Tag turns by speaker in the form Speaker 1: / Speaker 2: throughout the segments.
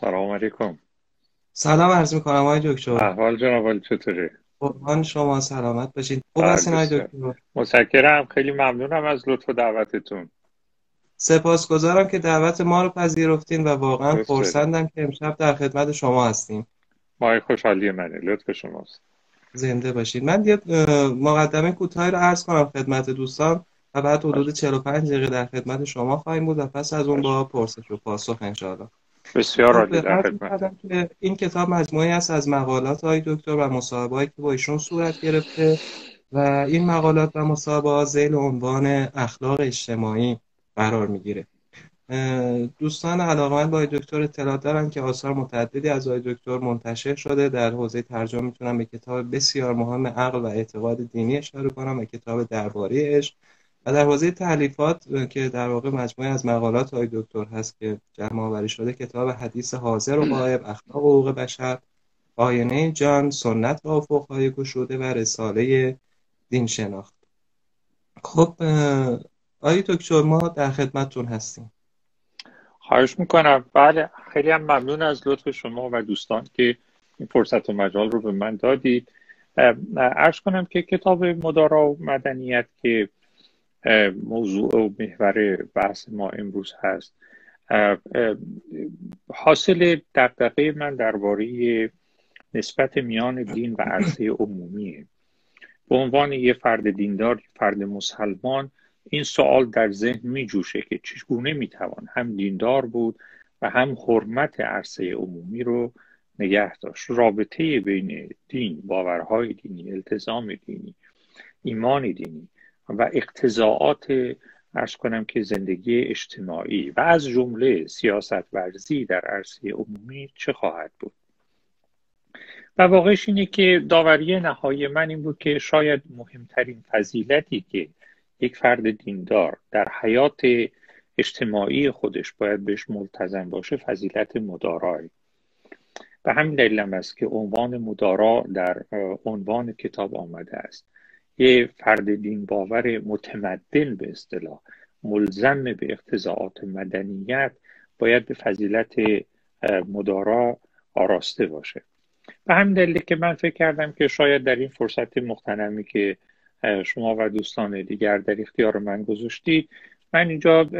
Speaker 1: سلام علیکم.
Speaker 2: سلام عرض می‌کنم آقای دکتر.
Speaker 1: احوال جناب چطوری؟
Speaker 2: قربان شما سلامت باشید خوب هستین آقای دکتر؟
Speaker 1: متشکرم خیلی ممنونم از لطف و دعوتتون.
Speaker 2: سپاسگزارم که دعوت ما رو پذیرفتین و واقعا فرصندم که امشب در خدمت شما هستیم.
Speaker 1: مای خوشحالی منه لطف شماست.
Speaker 2: زنده باشید من یه مقدمه کوتاهی رو عرض کنم خدمت دوستان و بعد حدود 45 دقیقه در خدمت شما خواهیم بود و پس از اون با پرسش و پاسخ انشاءالله.
Speaker 1: بسیار عالی در خدمت
Speaker 2: این کتاب مجموعی است از مقالات های دکتر و مصاحبه‌ای که با ایشون صورت گرفته و این مقالات و مصاحبه زیل عنوان اخلاق اجتماعی قرار می‌گیره. دوستان علاقمند با دکتر اطلاع دارن که آثار متعددی از آقای دکتر منتشر شده. در حوزه ترجمه می‌تونم به کتاب بسیار مهم عقل و اعتقاد دینی اشاره کنم و کتاب درباره عشق. و در حوزه تعلیفات که در واقع مجموعه از مقالات های دکتر هست که جمع آوری شده کتاب حدیث حاضر و غایب اخلاق حقوق بشر آینه جان سنت و افقهای گشوده و رساله دین شناخت. خب آقای دکتر ما در خدمتتون هستیم.
Speaker 1: خواهش می‌کنم. بله خیلی هم ممنون از لطف شما و دوستان که این فرصت و مجال رو به من دادید. ارز کنم که کتاب مدارا و مدنیت که موضوع و محور بحث ما امروز هست. حاصل دقدقه من درباره نسبت میان دین و عرصه عمومیه. به عنوان یه فرد دیندار فرد مسلمان این سوال در ذهن می جوشه که چگونه می‌توان هم دیندار بود و هم حرمت عرصه عمومی رو نگه داشت. رابطه بین دین باورهای دینی التزام دینی ایمان دینی. و اقتضاعات ارز کنم که زندگی اجتماعی و از جمله سیاست ورزی در عرصه عمومی چه خواهد بود؟ و واقعش اینه که داوری نهایی من این بود که شاید مهمترین فضیلتی که یک فرد دیندار در حیات اجتماعی خودش باید بهش ملتزم باشه فضیلت مدارایی به همین دلیل است که عنوان مدارا در عنوان کتاب آمده است. یه فرد دین باور متمدن به اصطلاح ملزم به اقتضاعات مدنیت باید به فضیلت مدارا آراسته باشه. به همین دلیل که من فکر کردم که شاید در این فرصت مختنمی که شما و دوستان دیگر در اختیار من گذاشتید من اینجا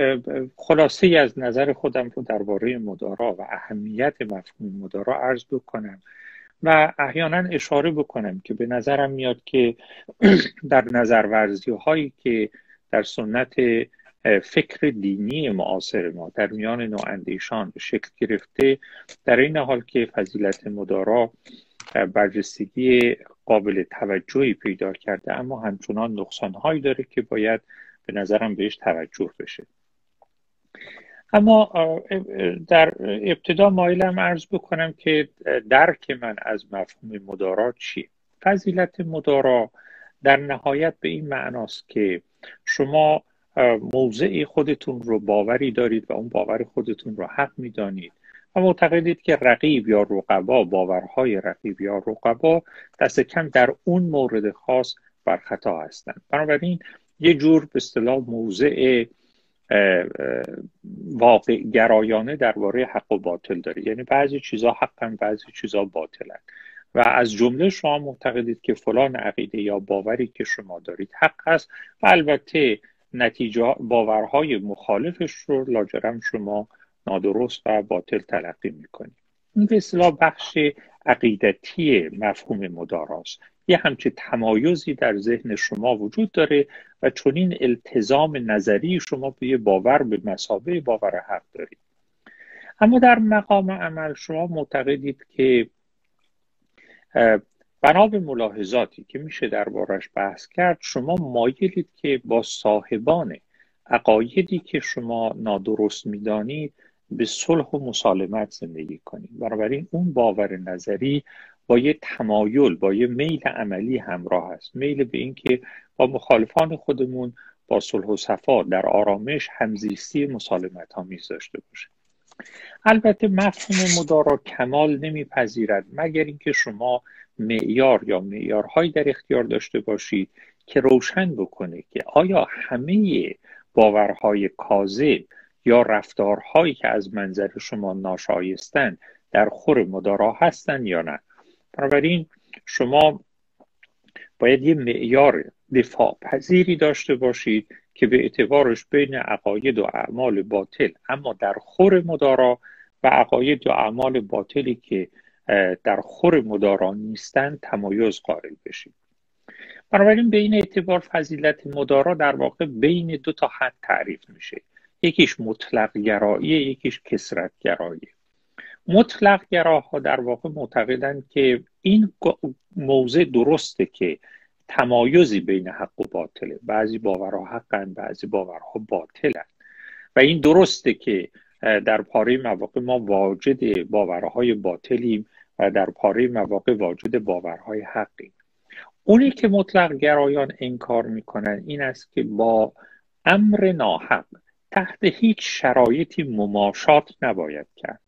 Speaker 1: خلاصه از نظر خودم رو درباره مدارا و اهمیت مفهوم مدارا عرض بکنم. و احیانا اشاره بکنم که به نظرم میاد که در نظرورزی هایی که در سنت فکر دینی معاصر ما در میان نواندیشان شکل گرفته در این حال که فضیلت مدارا برجستگی قابل توجهی پیدا کرده اما همچنان نقصانهایی داره که باید به نظرم بهش توجه بشه. اما در ابتدا مایلم عرض بکنم که درک من از مفهوم مدارا چیه؟ فضیلت مدارا در نهایت به این معناست که شما موضعی خودتون رو باوری دارید و اون باور خودتون رو حق می‌دانید و معتقدید که رقیب یا رقبا باورهای رقیب یا رقبا دست کم در اون مورد خاص بر خطا هستند. بنابراین یه جور به اصطلاح موضع واقع گرایانه درباره حق و باطل داره. یعنی بعضی چیزا حقن بعضی چیزا باطلن. و از جمله شما معتقدید که فلان عقیده یا باوری که شما دارید حق است و البته نتیجه باورهای مخالفش رو لاجرم شما نادرست و باطل تلقی می‌کنید. این به اصطلاح بخش عقیدتی مفهوم مداراست. یه همچه تمایزی در ذهن شما وجود داره و چون این التزام نظری شما به باور به مسابه باور حق دارید. اما در مقام عمل شما معتقدید که بنا به ملاحظاتی که میشه دربارش بحث کرد شما مایلید که با صاحبان عقایدی که شما نادرست می‌دانید به صلح و مسالمت زندگی کنید. بنابراین اون باور نظری با یه تمایل با یه میل عملی همراه است. میل به اینکه با مخالفان خودمون با صلح و صفا در آرامش همزیستی مسالمت ها داشته باشه البته مفهوم مدارا کمال نمیپذیرد مگر اینکه شما معیار یا معیارهایی در اختیار داشته باشید که روشن بکنه که آیا همه باورهای کاذب یا رفتارهایی که از منظر شما ناشایستن در خور مدارا هستن یا نه. بنابراین شما باید یه معیار دفاع پذیری داشته باشید که به اعتبارش بین عقاید و اعمال باطل اما در خور مدارا و عقاید و اعمال باطلی که در خور مدارا نیستند تمایز قائل بشید. بنابراین به این اعتبار فضیلت مدارا در واقع بین دو تا حد تعریف میشه. یکیش مطلق گرایی یکیش کسرت گرایی مطلق گراها در واقع معتقدند که این موضع درسته که تمایزی بین حق و باطله. بعضی باورها حقن بعضی باورها باطلن. و این درسته که در پاره مواقع ما واجد باورهای باطلیم و در پاره مواقع واجد باورهای حقیم. اونی که مطلق گرایان انکار می‌کنن این است که با امر ناحق تحت هیچ شرایطی مماشات نباید کرد.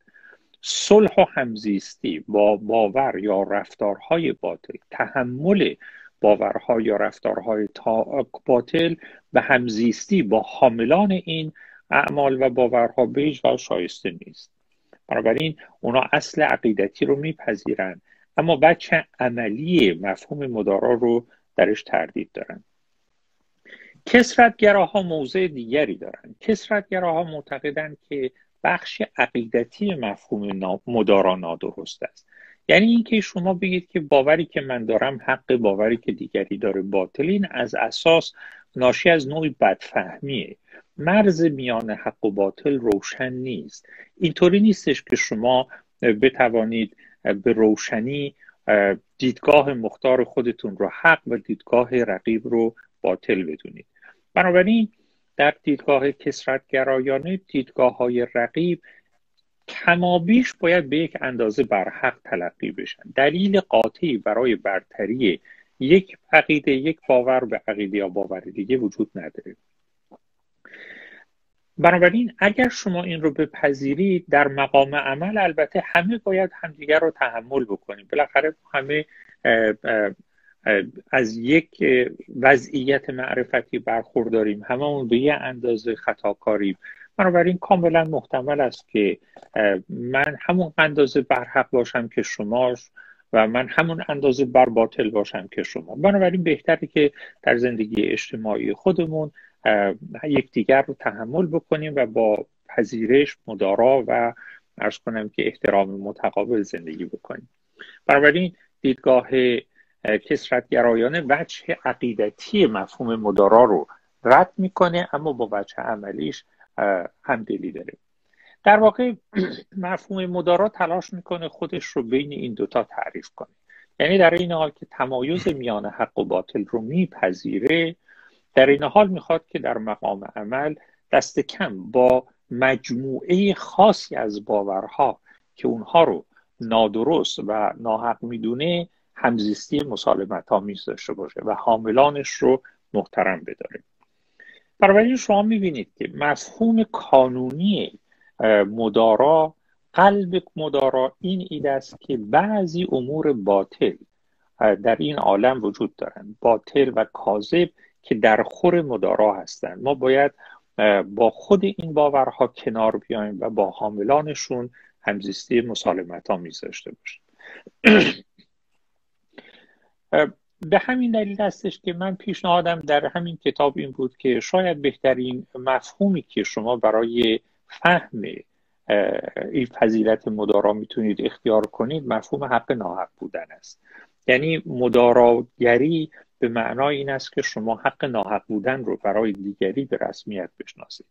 Speaker 1: صلح و همزیستی با باور یا رفتارهای باطل تحمل باورها یا رفتارهای باطل و همزیستی با حاملان این اعمال و باورها به و شایسته نیست. بنابراین اونا اصل عقیدتی رو میپذیرن اما بچه عملی مفهوم مدارا رو درش تردید دارن. کسرتگراها موضع دیگری دارن. کسرتگراها معتقدند که بخش عقیدتی مفهوم مدارا نادرست است. یعنی اینکه شما بگید که باوری که من دارم حق باوری که دیگری داره باطلین از اساس ناشی از نوعی بدفهمیه. مرز میان حق و باطل روشن نیست. اینطوری نیستش که شما بتوانید به روشنی دیدگاه مختار خودتون رو حق و دیدگاه رقیب رو باطل بدونید. بنابراین در دیدگاه کسرتگرایانه دیدگاه های رقیب کمابیش باید به یک اندازه بر حق تلقی بشن. دلیل قاطعی برای برتری یک عقیده یک باور به عقیده یا باور دیگه وجود نداره. بنابراین اگر شما این رو بپذیرید در مقام عمل البته همه باید همدیگر رو تحمل بکنیم. بالاخره همه از یک وضعیت معرفتی برخورداریم. هممون به یه اندازه خطاکاریم. بنابراین کاملا محتمل است که من همون اندازه برحق باشم که شما و من همون اندازه بر باطل باشم که شما. بنابراین بهتره که در زندگی اجتماعی خودمون یکدیگر رو تحمل بکنیم و با پذیرش مدارا و ارز کنم که احترام متقابل زندگی بکنیم. بنابراین دیدگاه کسرتگرایانه وجه عقیدتی مفهوم مدارا رو رد می‌کنه اما با وجه عملیش همدلی داره. در واقع مفهوم مدارا تلاش می‌کنه خودش رو بین این دوتا تعریف کنه. یعنی در این حال که تمایز میان حق و باطل رو میپذیره در این حال می‌خواد که در مقام عمل دست کم با مجموعه خاصی از باورها که اونها رو نادرست و ناحق می‌دونه همزیستی مسالمت آمیز داشته باشه و حاملانش رو محترم بداره بنابراین شما می‌بینید که مفهوم کانونی مدارا قلب مدارا این ایده است که بعضی امور باطل در این عالم وجود دارند باطل و کاذب که در خور مدارا هستند ما باید با خود این باورها کنار بیایم و با حاملانشون همزیستی مسالمت آمیز داشته باشیم. به همین دلیل هستش که من پیشنهادم در همین کتاب این بود که شاید بهترین مفهومی که شما برای فهم این فضیلت مدارا می‌تونید اختیار کنید مفهوم حق ناحق بودن است. یعنی مداراگری به معنای این است که شما حق ناحق بودن رو برای دیگری به رسمیت بشناسید.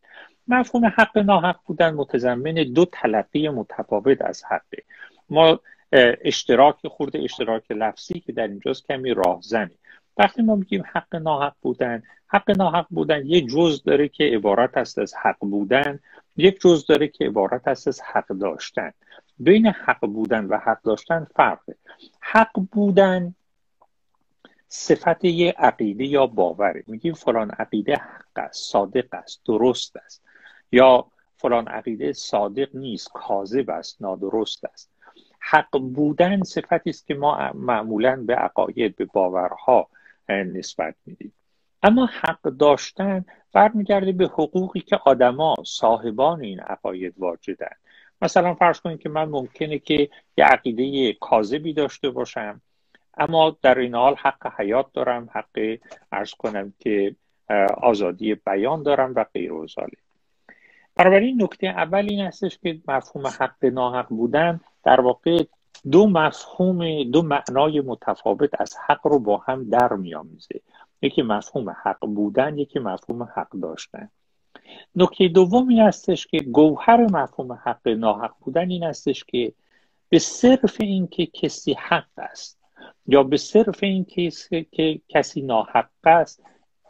Speaker 1: مفهوم حق ناحق بودن متضمن دو تلقی متفاوت از حقه. ما اشتراک خورده اشتراک لفظی که در اینجاست کمی راهزنی. وقتی ما میگیم حق ناحق بودن حق ناحق بودن یه جز داره که عبارت است از حق بودن یک جز داره که عبارت است از حق داشتن. بین حق بودن و حق داشتن فرقه. حق بودن صفت یه عقیده یا باوره. میگیم فلان عقیده حق است صادق است درست است. یا فلان عقیده صادق نیست کاذب است نادرست است. حق بودن صفتی است که ما معمولا به عقاید به باورها نسبت میدیم. اما حق داشتن برمیگرده به حقوقی که آدما صاحبان این عقاید واجدن. مثلا فرض کنید که من ممکنه که یه عقیده کاذبی داشته باشم اما در این حال حق حیات دارم حق ارز کنم که آزادی بیان دارم و غیر و بنابراین نکته اول این هستش که مفهوم حق ناحق بودن در واقع دو مفهوم دو معنای متفاوت از حق رو با هم در میآمیزه. یکی مفهوم حق بودن یکی مفهوم حق داشتن. نکته دوم این هستش که گوهر مفهوم حق ناحق بودن این هستش که به صرف اینکه کسی حق است یا به صرف این که کسی ناحق است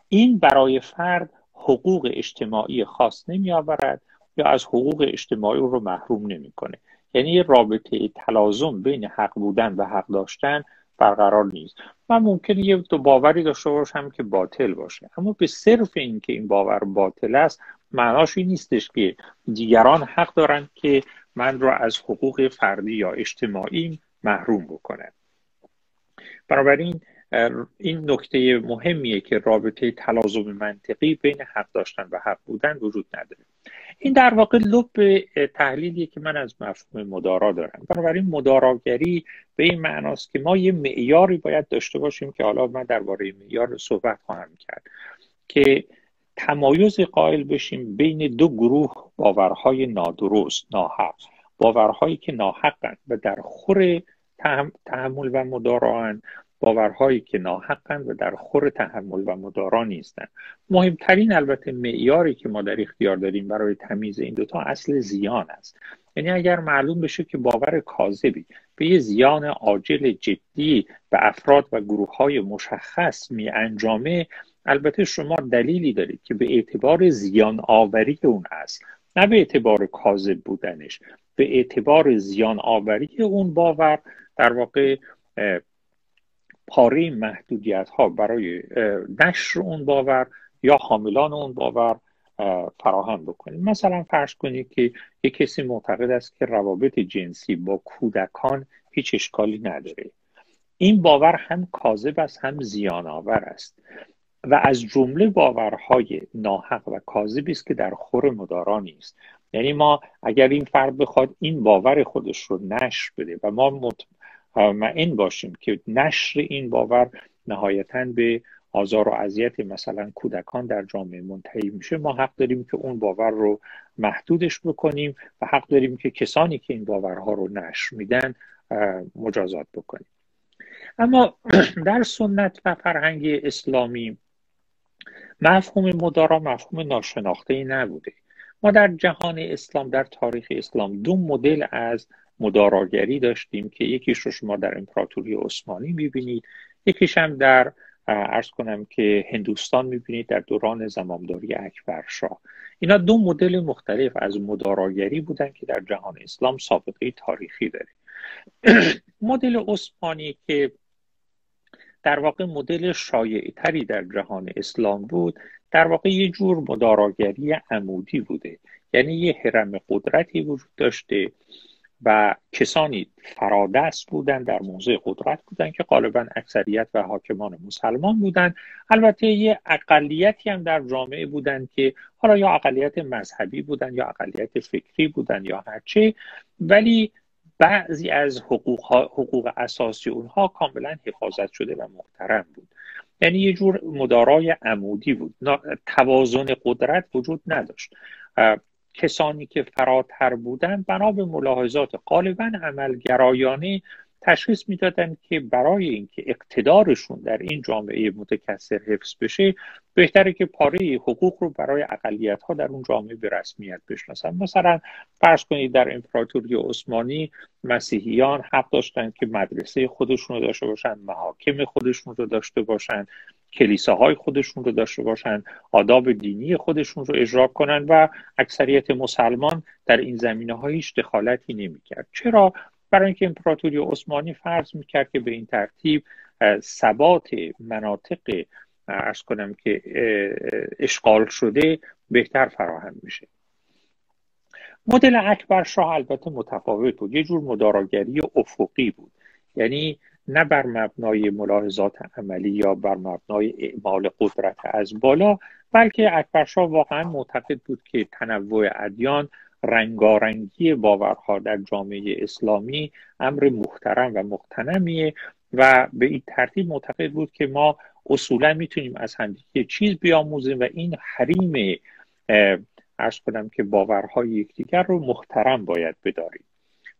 Speaker 1: این برای فرد حقوق اجتماعی خاص نمی آورد یا از حقوق اجتماعی رو محروم نمی‌کنه. یعنی رابطه تلازم بین حق بودن و حق داشتن برقرار نیست. من ممکنه یه دو باوری داشته باشم که باطل باشه. اما به صرف اینکه این باور باطل است معناش این نیستش که دیگران حق دارند که من را از حقوق فردی یا اجتماعی محروم بکنه بنابراین این نکته مهمیه که رابطه تلازم منطقی بین حق داشتن و حق بودن وجود نداره. این در واقع لب تحلیلیه که من از مفهوم مدارا دارم. بنابراین مداراگری به این معناست که ما یه معیاری باید داشته باشیم که حالا من درباره معیار صحبت خواهم کرد که تمایز قائل بشیم بین دو گروه باورهای نادرست ناحق. باورهایی که ناحقند و در خور تحمل و مدارا باورهایی که ناحقند و در خور تحمل و مدارا نیستند. مهمترین البته معیاری که ما در اختیار داریم برای تمیز این دوتا اصل زیان است. یعنی اگر معلوم بشه که باور کاذبی به یه زیان عاجل جدی به افراد و گروه های مشخص می انجامه البته شما دلیلی دارید که به اعتبار زیان آوری اون است. نه به اعتبار کاذب بودنش. به اعتبار زیان آوری اون باور در واقع پاره محدودیت ها برای نشر اون باور یا حاملان اون باور فراهم بکنید مثلا فرض کنید که یک کسی معتقد است که روابط جنسی با کودکان هیچ اشکالی نداره. این باور هم کاذب است هم زیان آور است. و از جمله باورهای ناحق و کاذبی است که در خور مدارا نیست. یعنی ما اگر این فرد بخواد این باور خودش رو نشر بده و ما مطمئن باشیم که نشر این باور نهایتا به آزار و اذیت مثلا کودکان در جامعه منتهی میشه. ما حق داریم که اون باور رو محدودش بکنیم و حق داریم که کسانی که این باورها رو نشر میدن مجازات بکنیم. اما در سنت و فرهنگ اسلامی مفهوم مدارا مفهوم ناشناخته ای نبوده. ما در جهان اسلام در تاریخ اسلام دو مدل از مداراگری داشتیم که یکیش رو شما در امپراتوری عثمانی می‌بینید یکیش هم در ارز کنم که هندوستان می‌بینید در دوران زمامداری اکبرشاه اینا دو مدل مختلف از مداراگری بودن که در جهان اسلام سابقه تاریخی داره مدل عثمانی که در واقع مدل شایعتری در جهان اسلام بود در واقع یه جور مداراگری عمودی بوده. یعنی یه حرم قدرتی وجود داشته. و کسانی فرادست بودند در موضع قدرت بودند که غالبا اکثریت و حاکمان مسلمان بودند. البته یه اقلیتی هم در جامعه بودند که حالا یا اقلیت مذهبی بودند یا اقلیت فکری بودند یا هرچه ولی بعضی از حقوق, حقوق اساسی اونها کاملا حفاظت شده و محترم بود. یعنی یه جور مدارای عمودی بود. توازن قدرت وجود نداشت. کسانی که فراتر بودند بنا به ملاحظات غالبا عملگرایانه تشخیص می‌دادند که برای اینکه اقتدارشون در این جامعه متکثر حفظ بشه بهتره که پاره حقوق رو برای اقلیت ها در اون جامعه به رسمیت بشناسن. مثلا فرض کنید در امپراتوری عثمانی مسیحیان حق داشتند که مدرسه خودشون رو داشته باشن محاکم خودشون رو داشته باشن. کلیساهای خودشون رو داشته باشن آداب دینی خودشون رو اجرا کنن و اکثریت مسلمان در این زمینه های هیچ دخالتی نمی‌کرد. چرا؟ برای اینکه امپراتوری عثمانی فرض می‌کرد که به این ترتیب ثبات مناطق ارز کنم که اشغال شده بهتر فراهم میشه. مدل اکبر شاه البته متفاوت بود. یه جور مداراگری افقی بود. یعنی نه بر مبنای ملاحظات عملی یا بر مبنای اعمال قدرت از بالا بلکه اکبرشاه واقعا معتقد بود که تنوع ادیان رنگارنگی باورها در جامعه اسلامی امر محترم و مقتنمیه و به این ترتیب معتقد بود که ما اصولا می‌تونیم از همدیگه چیز بیاموزیم و این حریم ارز کنم که باورهای یکدیگر رو محترم باید بداریم.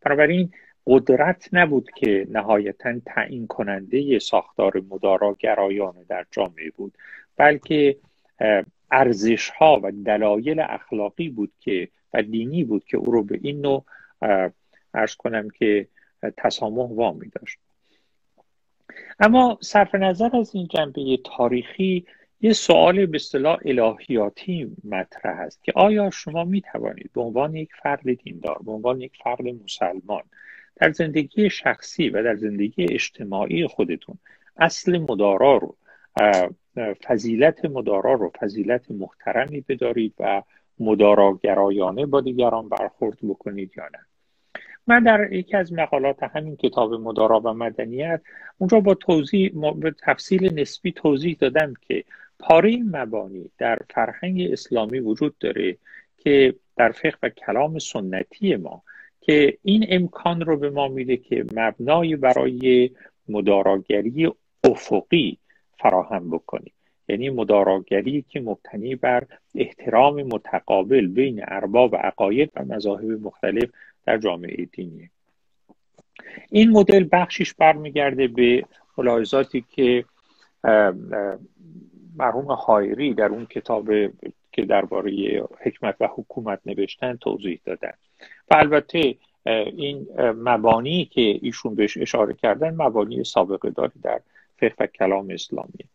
Speaker 1: بنابراین قدرت نبود که نهایتا تعیین کننده ساختار مدارا گرایانه در جامعه بود بلکه ارزش ها و دلایل اخلاقی بود که و دینی بود که او رو به این نوع ارز کنم که تسامح وامی داشت. اما صرف نظر از این جنبه تاریخی یه سوال به اصطلاح الهیاتی مطرح است که آیا شما می توانید به عنوان یک فرد دیندار به عنوان یک فرد مسلمان در زندگی شخصی و در زندگی اجتماعی خودتون اصل مدارا رو فضیلت مدارا رو فضیلت محترمی بدارید و مداراگرایانه با دیگران برخورد بکنید یا نه. من در یکی از مقالات همین کتاب مدارا و مدنیت اونجا با توضیح به تفصیل نسبی توضیح دادم که پاره مبانی در فرهنگ اسلامی وجود داره که در فقه و کلام سنتی ما که این امکان رو به ما میده که مبنای برای مداراگری افقی فراهم بکنیم. یعنی مداراگری که مبتنی بر احترام متقابل بین ارباب و عقاید و مذاهب مختلف در جامعه دینی. این مدل بخشیش برمیگرده به ملاحظاتی که مرحوم هایری در اون کتاب که درباره حکمت و حکومت نوشتن توضیح دادن. و البته این مبانی که ایشون بهش اشاره کردن مبانی سابقه داری در فقه و کلام اسلامی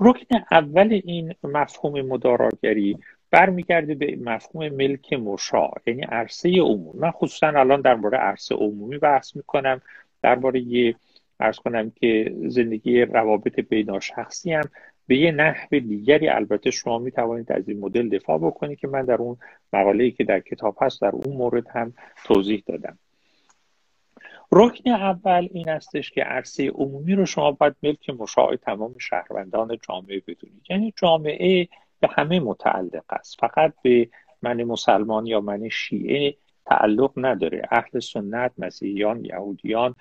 Speaker 1: رکن اول این مفهوم مداراگری برمیگرده به مفهوم ملک مشاع یعنی عرصه عمومی من خصوصا الان درباره عرصه عمومی بحث می‌کنم. درباره ارز کنم که زندگی روابط بیناشخصی هم به یه نحو دیگری البته شما می توانید از این مدل دفاع بکنید که من در اون مقاله‌ای که در کتاب هست در اون مورد هم توضیح دادم. رکن اول این استش که عرصه عمومی رو شما باید ملک مشاع تمام شهروندان جامعه بدونید. یعنی جامعه به همه متعلق است. فقط به من مسلمان یا من شیعه تعلق نداره. اهل سنت مسیحیان یهودیان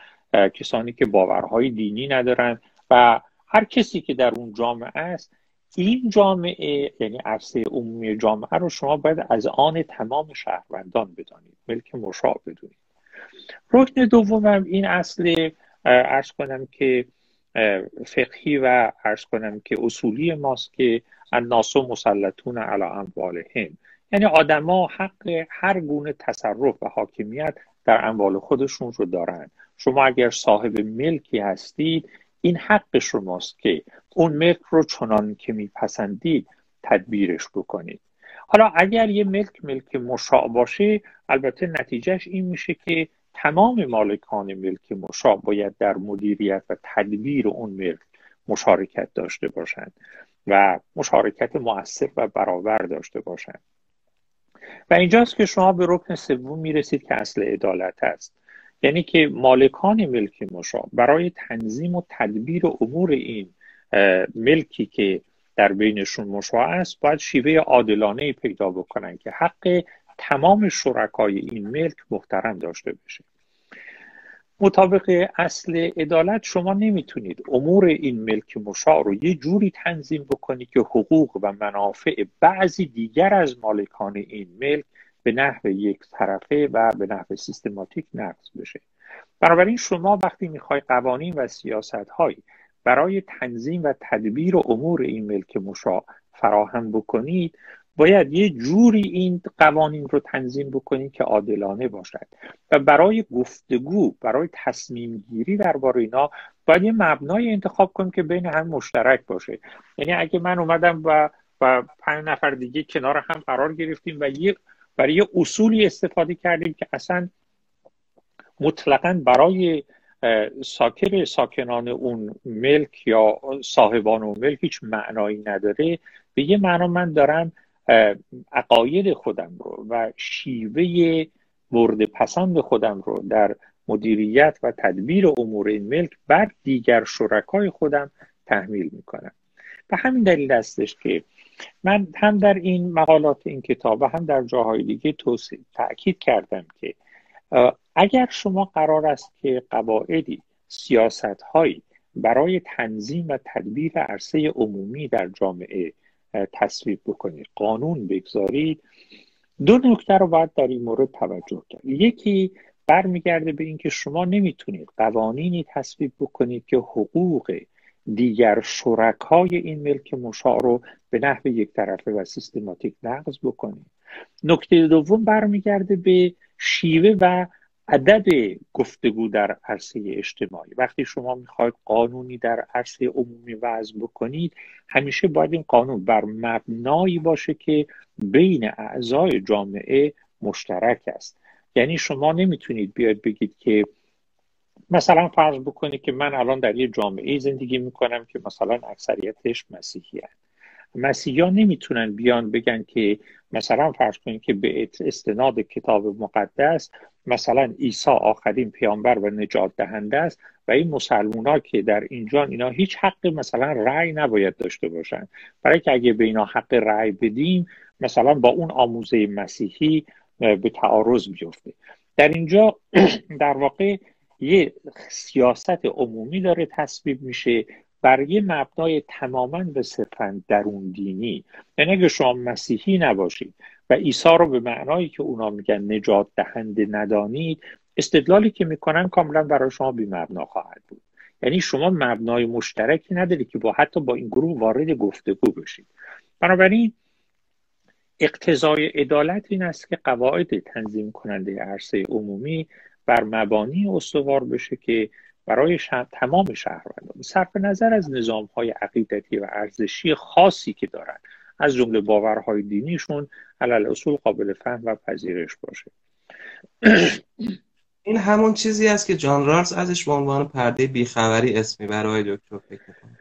Speaker 1: کسانی که باورهای دینی ندارن و هر کسی که در اون جامعه است این جامعه یعنی عرصه عمومی جامعه رو شما باید از آن تمام شهروندان بدانید. ملک مشاع بدونید. رکن دومم این اصل ارز کنم که فقهی و ارز کنم که اصولی ماست که الناس مسلطون علی اموالهم. یعنی آدما حق هر گونه تصرف و حاکمیت در اموال خودشون رو دارن. شما اگر صاحب ملکی هستید این حق شماست که اون ملک رو چنان که میپسندید تدبیرش بکنید. حالا اگر یه ملک ملک مشاع باشه البته نتیجهش این میشه که تمام مالکان ملک مشاع باید در مدیریت و تدبیر اون ملک مشارکت داشته باشند و مشارکت مؤثر و برابر داشته باشند. و اینجاست که شما به رکن سوم می‌رسید که اصل عدالت است. یعنی که مالکان ملک مشاع برای تنظیم و تدبیر امور این ملکی که در بینشون مشاع است باید شیوه عادلانه پیدا بکنن که حق تمام شرکای این ملک محترم داشته بشه مطابق اصل عدالت شما نمی‌تونید امور این ملک مشاع رو یه جوری تنظیم بکنید که حقوق و منافع بعضی دیگر از مالکان این ملک به نحو یک طرفه و به نحو سیستماتیک نقض بشه. بنابراین شما وقتی می‌خوای قوانین و سیاست هایی برای تنظیم و تدبیر و امور این ملک مشاع فراهم بکنید باید یه جوری این قوانین رو تنظیم بکنید که عادلانه باشد. و برای گفتگو برای تصمیم گیری درباره اینا باید یه مبنای انتخاب کنیم که بین هم مشترک باشه. یعنی اگه من اومدم و و پنج نفر دیگه کنار هم قرار گرفتیم و یه برای یه اصولی استفاده کردیم که اصلا مطلقا برای ساکر ساکنان اون ملک یا صاحبان اون ملک هیچ معنایی نداره. به یه معنا من دارم عقاید خودم رو و شیوه مورد پسند خودم رو در مدیریت و تدبیر امور این ملک بر دیگر شرکای خودم تحمیل می‌کنم. به همین دلیل هستش که من هم در این مقالات این کتاب و هم در جاهای دیگه توصیح تاکید کردم که اگر شما قرار است که قواعدی سیاست هایی برای تنظیم و تدبیر عرصه عمومی در جامعه تصویب بکنید قانون بگذارید دو نکته رو باید در این مورد توجه کرد. یکی برمیگرده به اینکه شما نمی‌تونید قوانینی تصویب بکنید که حقوق دیگر شرکای این ملک مشاع رو به نحو یک طرفه و سیستماتیک نقض بکنید نکته دوم برمیگرده به شیوه و عدد گفتگو در عرصه اجتماعی. وقتی شما می‌خواید قانونی در عرصه عمومی وضع بکنید همیشه باید این قانون بر مبنایی باشه که بین اعضای جامعه مشترک است. یعنی شما نمی‌تونید بیاید بگید که مثلا فرض بکنید که من الان در یه جامعه زندگی می‌کنم که مثلا اکثریتش مسیحی هست مسیحیان نمی‌تونن بیان بگن که مثلا فرض کنید که به استناد کتاب مقدس مثلا عیسی آخرین پیامبر و نجات دهنده است و این مسلمونا که در اینجا اینا هیچ حق مثلا رأی نباید داشته باشن. برای که اگه به اینا حق رأی بدیم مثلا با اون آموزه مسیحی به تعارض بیفته. در اینجا در واقع یه سیاست عمومی داره تصویب میشه بر یه مبنای تماما به صرفا درون دینی. یعنی اگه شما مسیحی نباشید و عیسی رو به معنایی که اونا میگن نجات دهنده ندانید استدلالی که می‌کنن کاملا برای شما بی مبنا خواهد بود. یعنی شما مبنای مشترکی ندارید که با حتی با این گروه وارد گفتگو بشید. بنابراین اقتضای عدالت این است که قواعد تنظیم کننده عرصه عمومی بر مبانی استوار بشه که برای شهر، تمام شهروندان. صرف نظر از نظام های عقیدتی و ارزشی خاصی که دارند از جمله باورهای دینیشون علل اصول قابل فهم و پذیرش باشه.
Speaker 2: این همون چیزی است که جان رالز ازش به عنوان پرده بیخبری اسمی برای دکتر فکر می‌کنه.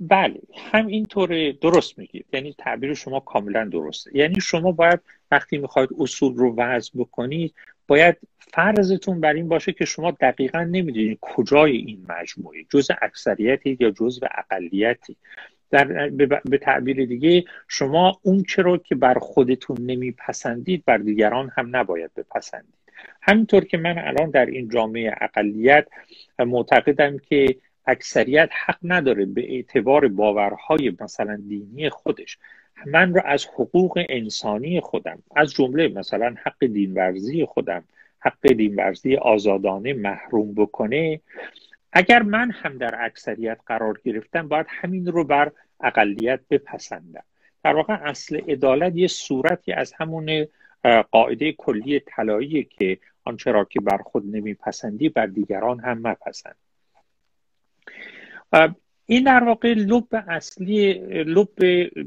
Speaker 1: بله هم اینطور درست میگید. یعنی تعبیر شما کاملا درسته. یعنی شما باید وقتی می‌خواید اصول رو وضع بکنید باید فرضتون بر این باشه که شما دقیقا نمی‌دونید کجای این مجموعه جز اکثریتی یا جز اقلیتی در به تعبیر دیگه شما اون چرا که بر خودتون نمیپسندید بر دیگران هم نباید بپسندید. همینطور که من الان در این جامعه اقلیت معتقدم که اکثریت حق نداره به اعتبار باورهای مثلا دینی خودش. من رو از حقوق انسانی خودم از جمله مثلا حق دینورزی خودم حق دینورزی آزادانه محروم بکنه اگر من هم در اکثریت قرار گرفتم باید همین رو بر اقلیت بپسندم. در واقع اصل عدالت یه صورتی از همون قاعده کلی طلایی که آنچه را که بر خود نمیپسندی بر دیگران هم مپسند. این در واقع لب اصلی لب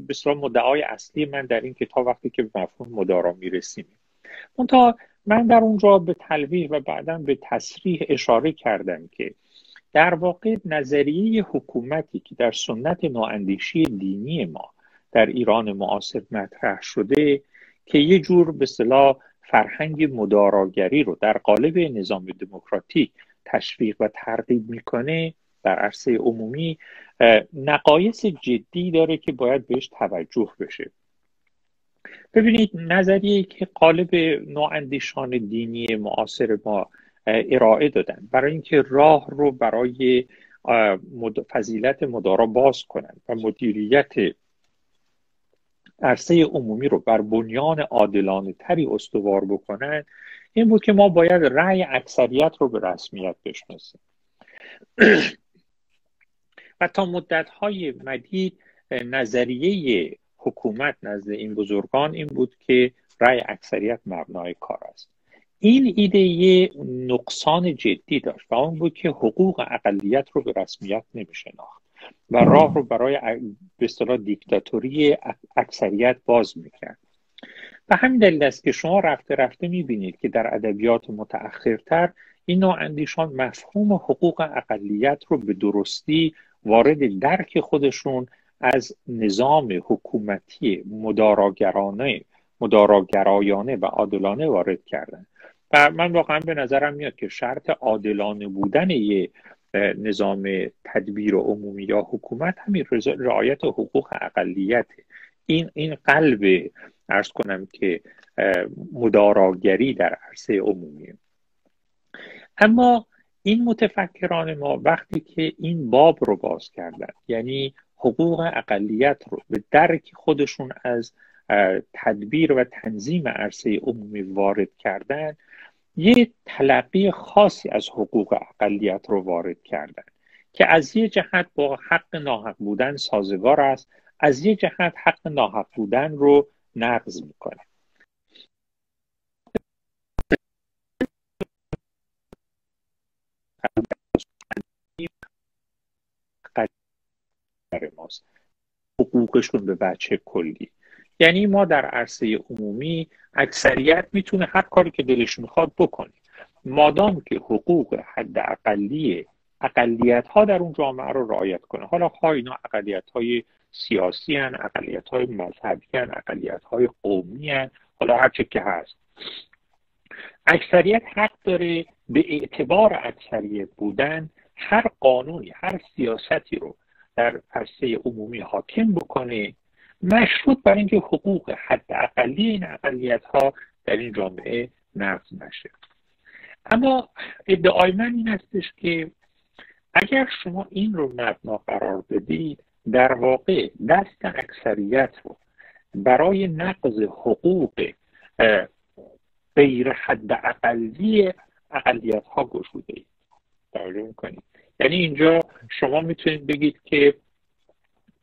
Speaker 1: بسیار مدعای اصلی من در این کتاب وقتی که به مفهوم مدارا می‌رسیم. منتها من در اونجا به تلویح و بعدا به تصریح اشاره کردم که در واقع نظریه حکومتی که در سنت نواندیشی دینی ما در ایران معاصر مطرح شده که یه جور به صلاح فرهنگ مداراگری رو در قالب نظام دموکراتیک تشویق و ترغیب می‌کنه در عرصه عمومی نقایص جدی داره که باید بهش توجه بشه. ببینید نظریه که قالب نواندیشان دینی معاصر ما ارائه دادن. برای اینکه راه رو برای فضیلت مدارا باز کنند و مدیریت عرصه عمومی رو بر بنیان عادلانه تری استوار بکنند این بود که ما باید رأی اکثریت رو به رسمیت بشناسیم. و تا مدت های مدید نظریه حکومت نزد این بزرگان این بود که رأی اکثریت مبنای کار است. این ایده یه نقصان جدی داشت و اون بود که حقوق اقلیت رو به رسمیت نمیشناخت و راه رو برای به اصطلاح دیکتاتوری اکثریت باز می‌کرد. و همین دلیل است که شما رفته رفته می‌بینید که در ادبیات متأخرتر این نوع اندیشان مفهوم حقوق اقلیت رو به درستی وارد درک خودشون از نظام حکومتی مداراگرانه مداراگرایانه و عادلانه وارد کردن. و من واقعا به نظرم میاد که شرط عادلانه بودن یه نظام تدبیر عمومی یا حکومت همین رعایت حقوق اقلیت. این این قلب ارز کنم که مداراگری در عرصه عمومی. اما این متفکران ما وقتی که این باب رو باز کردن یعنی حقوق اقلیت رو به درک خودشون از تدبیر و تنظیم عرصه عمومی وارد کردن یه تلقی خاصی از حقوق اقلیت رو وارد کردن که از یه جهت با حق ناحق بودن سازگار است از یه جهت حق ناحق بودن رو نقض می‌کنه. ماست حقوقشون به بچه کلی. یعنی ما در عرصه عمومی اکثریت می‌تونه هر کاری که دلش می‌خواد بکنه. مادام که حقوق حد اقلی اقلیت ها در اون جامعه رو رعایت کنه. حالا خواه اینا اقلیت های سیاسی هن اقلیت های مذهبی هن اقلیت های قومی هن حالا هر چه که هست. اکثریت حق داره به اعتبار اکثریت بودن هر قانونی هر سیاستی رو در عرصه عمومی حاکم بکنه مشروط بر اینکه حقوق حد اقلی این اقلیت ها در این جامعه نقض نشه. اما ادعای من این استش که اگر شما این رو مبنا قرار بدید در واقع دست اکثریت رو برای نقض حقوق غیر حد اقلی اقلیت ها گشوده اید توجه می‌کنید. یعنی اینجا شما می‌تونید بگید که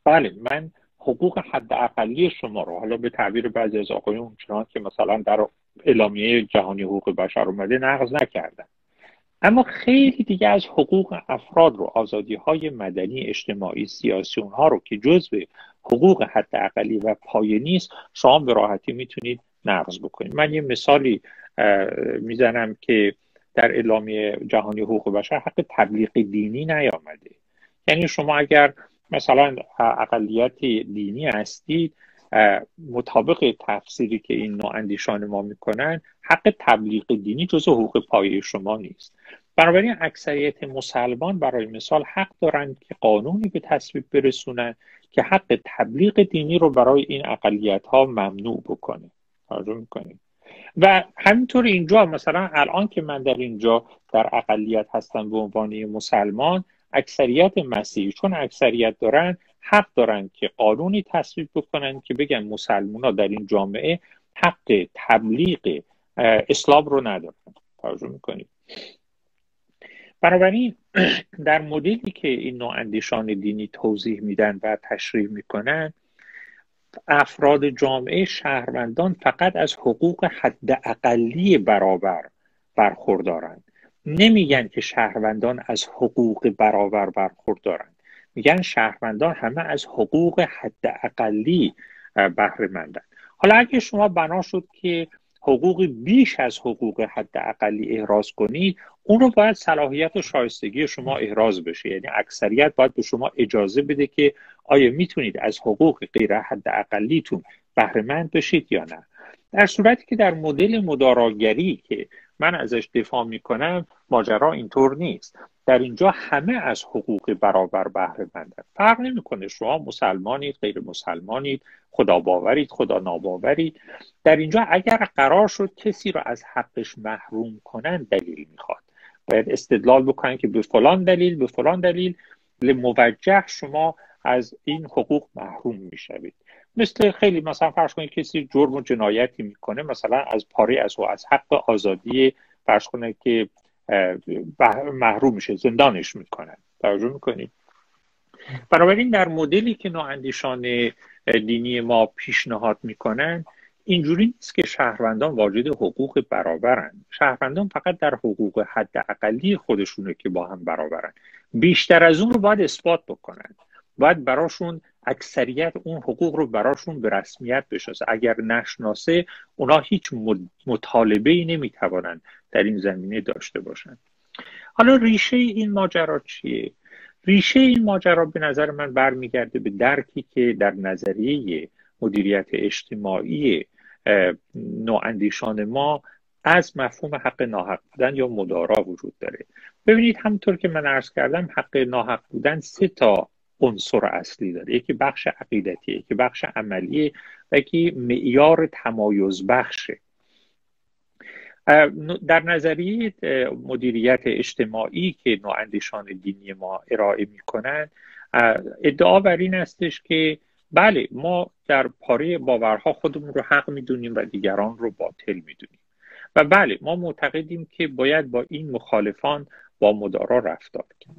Speaker 1: بله من حقوق حد اقلی شما رو حالا به تعبیر بعضی از آقایون چنان که مثلا در اعلامیه جهانی حقوق بشر اومده نقض نکردن. اما خیلی دیگه از حقوق افراد رو آزادی های مدنی اجتماعی سیاسی اونها رو که جزء حقوق حد اقلی و پایه نیست شما به راحتی می‌تونید نقض بکنید. من یه مثالی می‌زنم که در اعلامیه جهانی حقوق بشر حق تبلیغ دینی نیامده. یعنی شما اگر مثلا اقلیت دینی هستید مطابق تفسیری که این نوع اندیشان ما می‌کنن حق تبلیغ دینی جز حقوق پایه شما نیست. بنابراین اکثریت مسلمان برای مثال حق دارند که قانونی به تصویب برسونن که حق تبلیغ دینی رو برای این اقلیت ها ممنوع بکنه. توجه می‌کنیم و همینطور اینجا مثلا الان که من در اینجا در اقلیت هستم به عنوان مسلمان اکثریت مسیحی چون اکثریت دارن حق دارن که قانونی تصویب بکنن که بگن مسلمان ها در این جامعه حق تبلیغ اسلام رو ندارن. توجه می‌کنید. بنابراین در مدلی که این نوع اندیشان دینی توضیح میدن و تشریح می‌کنن افراد جامعه شهروندان فقط از حقوق حد اقلی برابر برخوردارند. نمیگن که شهروندان از حقوق برابر برخوردارند. میگن شهروندان همه از حقوق حد اقلی بهره مندن حالا اگه شما بنا شد که حقوق بیش از حقوق حد اقلی احراز کنید اون رو باید صلاحیت و شایستگی شما احراز بشه. یعنی اکثریت باید به شما اجازه بده که آیا می‌تونید از حقوق غیر حد بهره بشید یا نه. در صورتی که در مدل مداراگری که من ازش دفاع می‌کنم ماجرا اینطور نیست. در اینجا همه از حقوق برابر بهره مندن فرق نمی‌کنه شما مسلمانید غیر مسلمانید خدا باورید خدا ناباورید. در اینجا اگر قرار شد کسی را از حقش محروم کنن دلیل می‌خواد. باید استدلال بکنن که به فلان دلیل به فلان دلیل. موجه شما از این حقوق محروم می‌شوید. مثل خیلی مثلا فرض کنید کسی جرم و جنایتی می‌کنه مثلا از پاره از از حق آزادی فرض کنه که محروم میشه زندانش می‌کنن توجه می‌کنید؟ بنابراین در مدلی که نواندیشان دینی ما پیشنهاد می‌کنن اینجوری نیست که شهروندان واجد حقوق برابرن. شهروندان فقط در حقوق حد اقلی خودشونه که با هم برابرن. بیشتر از اون رو باید اثبات بکنن. باید براشون اکثریت اون حقوق رو براشون به رسمیت بشناسه. اگر نشناسه اونا هیچ مطالبه ای نمی‌توانند در این زمینه داشته باشند. حالا ریشه این ماجرا چیه؟ ریشه این ماجرا به نظر من برمیگرده به درکی که در نظریه مدیریت اجتماعی نواندیشان ما از مفهوم حق ناحق بودن یا مدارا وجود داره. ببینید همونطور که من عرض کردم حق ناحق بودن سه تا عنصر اصلی داره. یکی بخش عقیدتی یکی بخش عملی و یکی معیار تمایز بخشه. در نظریه مدیریت اجتماعی که نواندیشان دینی ما ارائه می‌کنند ادعا بر این استش که بله ما در پاره باورها خودمون رو حق می‌دونیم و دیگران رو باطل می‌دونیم. و بله ما معتقدیم که باید با این مخالفان با مدارا رفتار کرد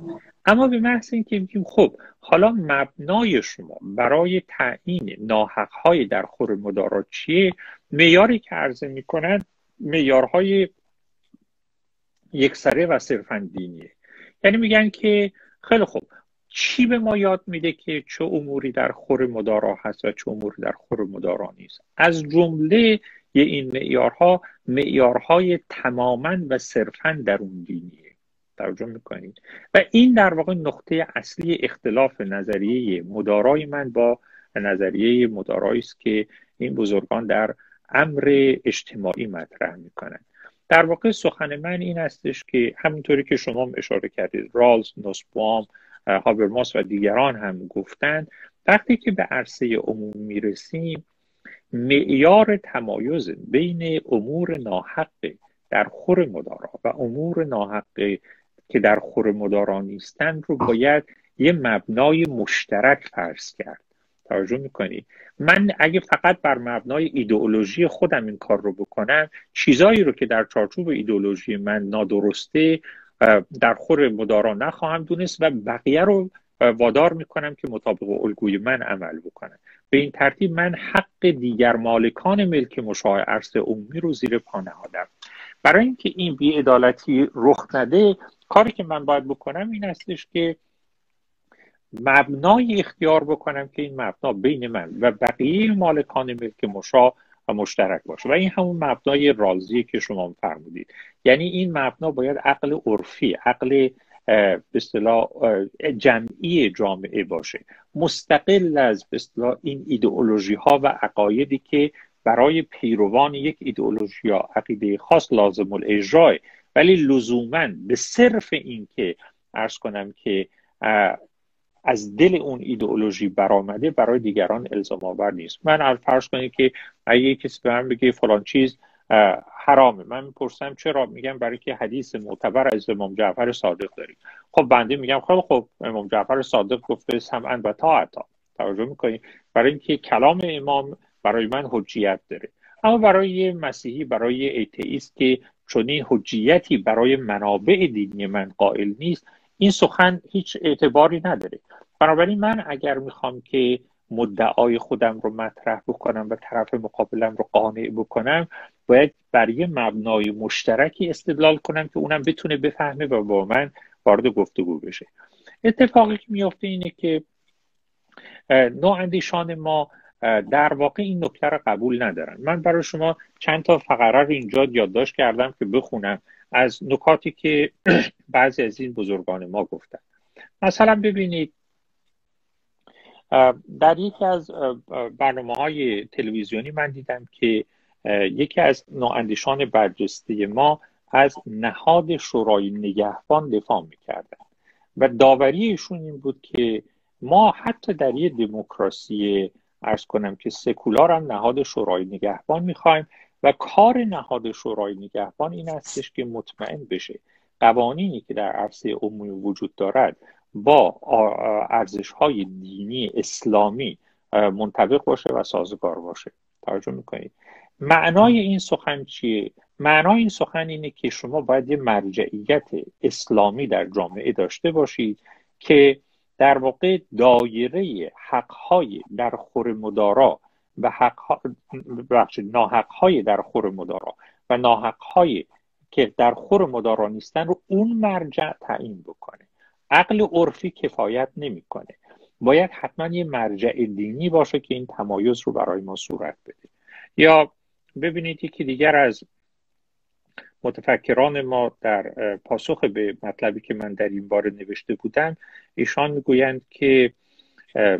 Speaker 1: اما به محض اینکه میگیم خب حالا مبنای شما برای تعیین ناحقهای در خور مدارا چیه؟ معیاری که عرضه می‌کنند معیارهای یکسره و صرفا دینیه یعنی میگن که خیلی خوب چی به ما یاد میده که چه اموری در خور مدارا هست و چه اموری در خور مدارا نیست؟ از جمله این معیارها معیارهای تماما و صرفا درون دینیه. توجه می‌کنید. و این در واقع نقطه اصلی اختلاف نظریه مدارای من با نظریه مدارایی است که این بزرگان در امر اجتماعی مطرح می‌کنن در واقع سخن من این هستش که همینطوری که شما اشاره کردید رالز نوسبوام هابرماس و دیگران هم گفتند وقتی که به عرصه عموم می‌رسیم معیار تمایز بین امور ناحق در خور مدارا و امور ناحق که در خور مدارا نیستند رو باید یه مبنای مشترک فرض کرد. توجه می‌کنی؟ من اگه فقط بر مبنای ایدئولوژی خودم این کار رو بکنم چیزایی رو که در چارچوب ایدئولوژی من نادرسته در خور مدارا نخواهم دونست و بقیه رو وادار می‌کنم که مطابق الگوی من عمل بکنم. به این ترتیب من حق دیگر مالکان ملک مشاع عرصه عمومی رو زیر پا نهادم. برای اینکه این بیعدالتی رخ نده کاری که من باید بکنم این هستش که مبنای اختیار بکنم که این مبنا بین من و بقیه مالکان ملک مشا و مشترک باشه. و این همون مبنای رازی که شما فرمودید. یعنی این مبنا باید عقل عرفی عقل به اصطلاح جمعی جامعه باشه. مستقل از به این ایدئولوژی ها و عقایدی که برای پیروان یک ایدئولوژی یا عقیده خاص لازم الاجرای. ولی لزوما به صرف اینکه ارز کنم که از دل اون ایدئولوژی برآمده برای دیگران الزام آور نیست. من فرض کنید که اگه کسی به من بگه فلان چیز حرامه. من می‌پرسم چرا؟ میگم برای که حدیث معتبر از امام جعفر صادق داریم. خب بنده میگم خیلی خب امام جعفر صادق گفته سمعا و طاعتا. توجه می‌کنید برای اینکه کلام امام برای من حجیت داره. اما برای مسیحی برای ایتئیست که چنین حجیتی برای منابع دینی من قائل نیست این سخن هیچ اعتباری نداره. بنابراین من اگر می‌خوام که مدعای خودم رو مطرح بکنم و طرف مقابلم رو قانع بکنم باید برای مبنای مشترکی استدلال کنم که اونم بتونه بفهمه و با من وارد گفتگو بشه. اتفاقی که میافته اینه که نوع اندیشان ما در واقع این نکته رو قبول ندارن. من برای شما چند تا فقره رو اینجا یادداشت کردم که بخونم از نکاتی که بعضی از این بزرگان ما گفتن. مثلا ببینید در یکی از برنامه های تلویزیونی من دیدم که یکی از نواندیشان برجسته ما از نهاد شورای نگهبان دفاع می‌کردن. و داوری ایشون این بود که ما حتی در یه دموکراسی ارز کنم که سکولار هم نهاد شورای نگهبان می‌خوایم و کار نهاد شورای نگهبان این هستش که مطمئن بشه قوانینی که در عرصه عمومی وجود دارد با ارزش های دینی اسلامی منطبق باشه و سازگار باشه. توجه می‌کنید. معنای این سخن چیه؟ معنای این سخن اینه که شما باید یه مرجعیت اسلامی در جامعه داشته باشید که در واقع دایره حقهای در خور مدارا و حق ناحقهای در خور مدارا و ناحقهای که در خور مدارا نیستن رو اون مرجع تعیین بکنه. عقل عرفی کفایت نمی‌کنه. باید حتما یه مرجع دینی باشه که این تمایز رو برای ما صورت بده. یا ببینید یکی دیگر از متفکران ما در پاسخ به مطلبی که من در این باره نوشته بودم ایشان می‌گویند که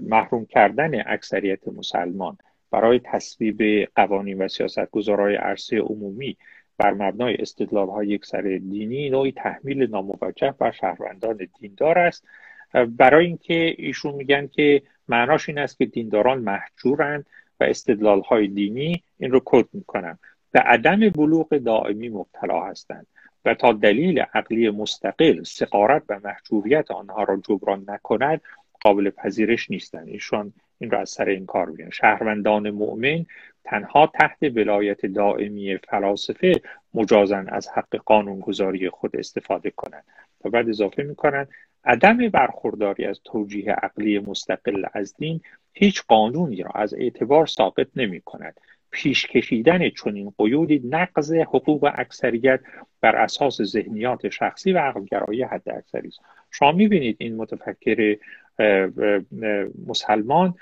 Speaker 1: محروم کردن اکثریت مسلمان برای تصویب قوانین و سیاست گذارای عرصه عمومی بر مبنای استدلال های یک سر دینی نوعی تحمیل ناموجه بر شهروندان دیندار است. برای اینکه ایشون میگن که معناش این است که دینداران محجورند و استدلال های دینی این رو کد می‌کنن. به عدم بلوغ دائمی مبتلا هستند و تا دلیل عقلی مستقل سقارت و محجوریت آنها را جبران نکند قابل پذیرش نیستند. ایشان این را از سر این کار بیان شهروندان مؤمن تنها تحت ولایت دائمی فلاسفه مجازن از حق قانونگذاری خود استفاده کنند و بعد اضافه می‌کنند عدم برخورداری از توجیه عقلی مستقل از دین هیچ قانونی را از اعتبار ساقط نمی کند پیش کشیدن چنین قیودی نقض حقوق اکثریت بر اساس ذهنیات شخصی و عقلگرایی حد اکثری است. شما می‌بینید این متفکر مسلمان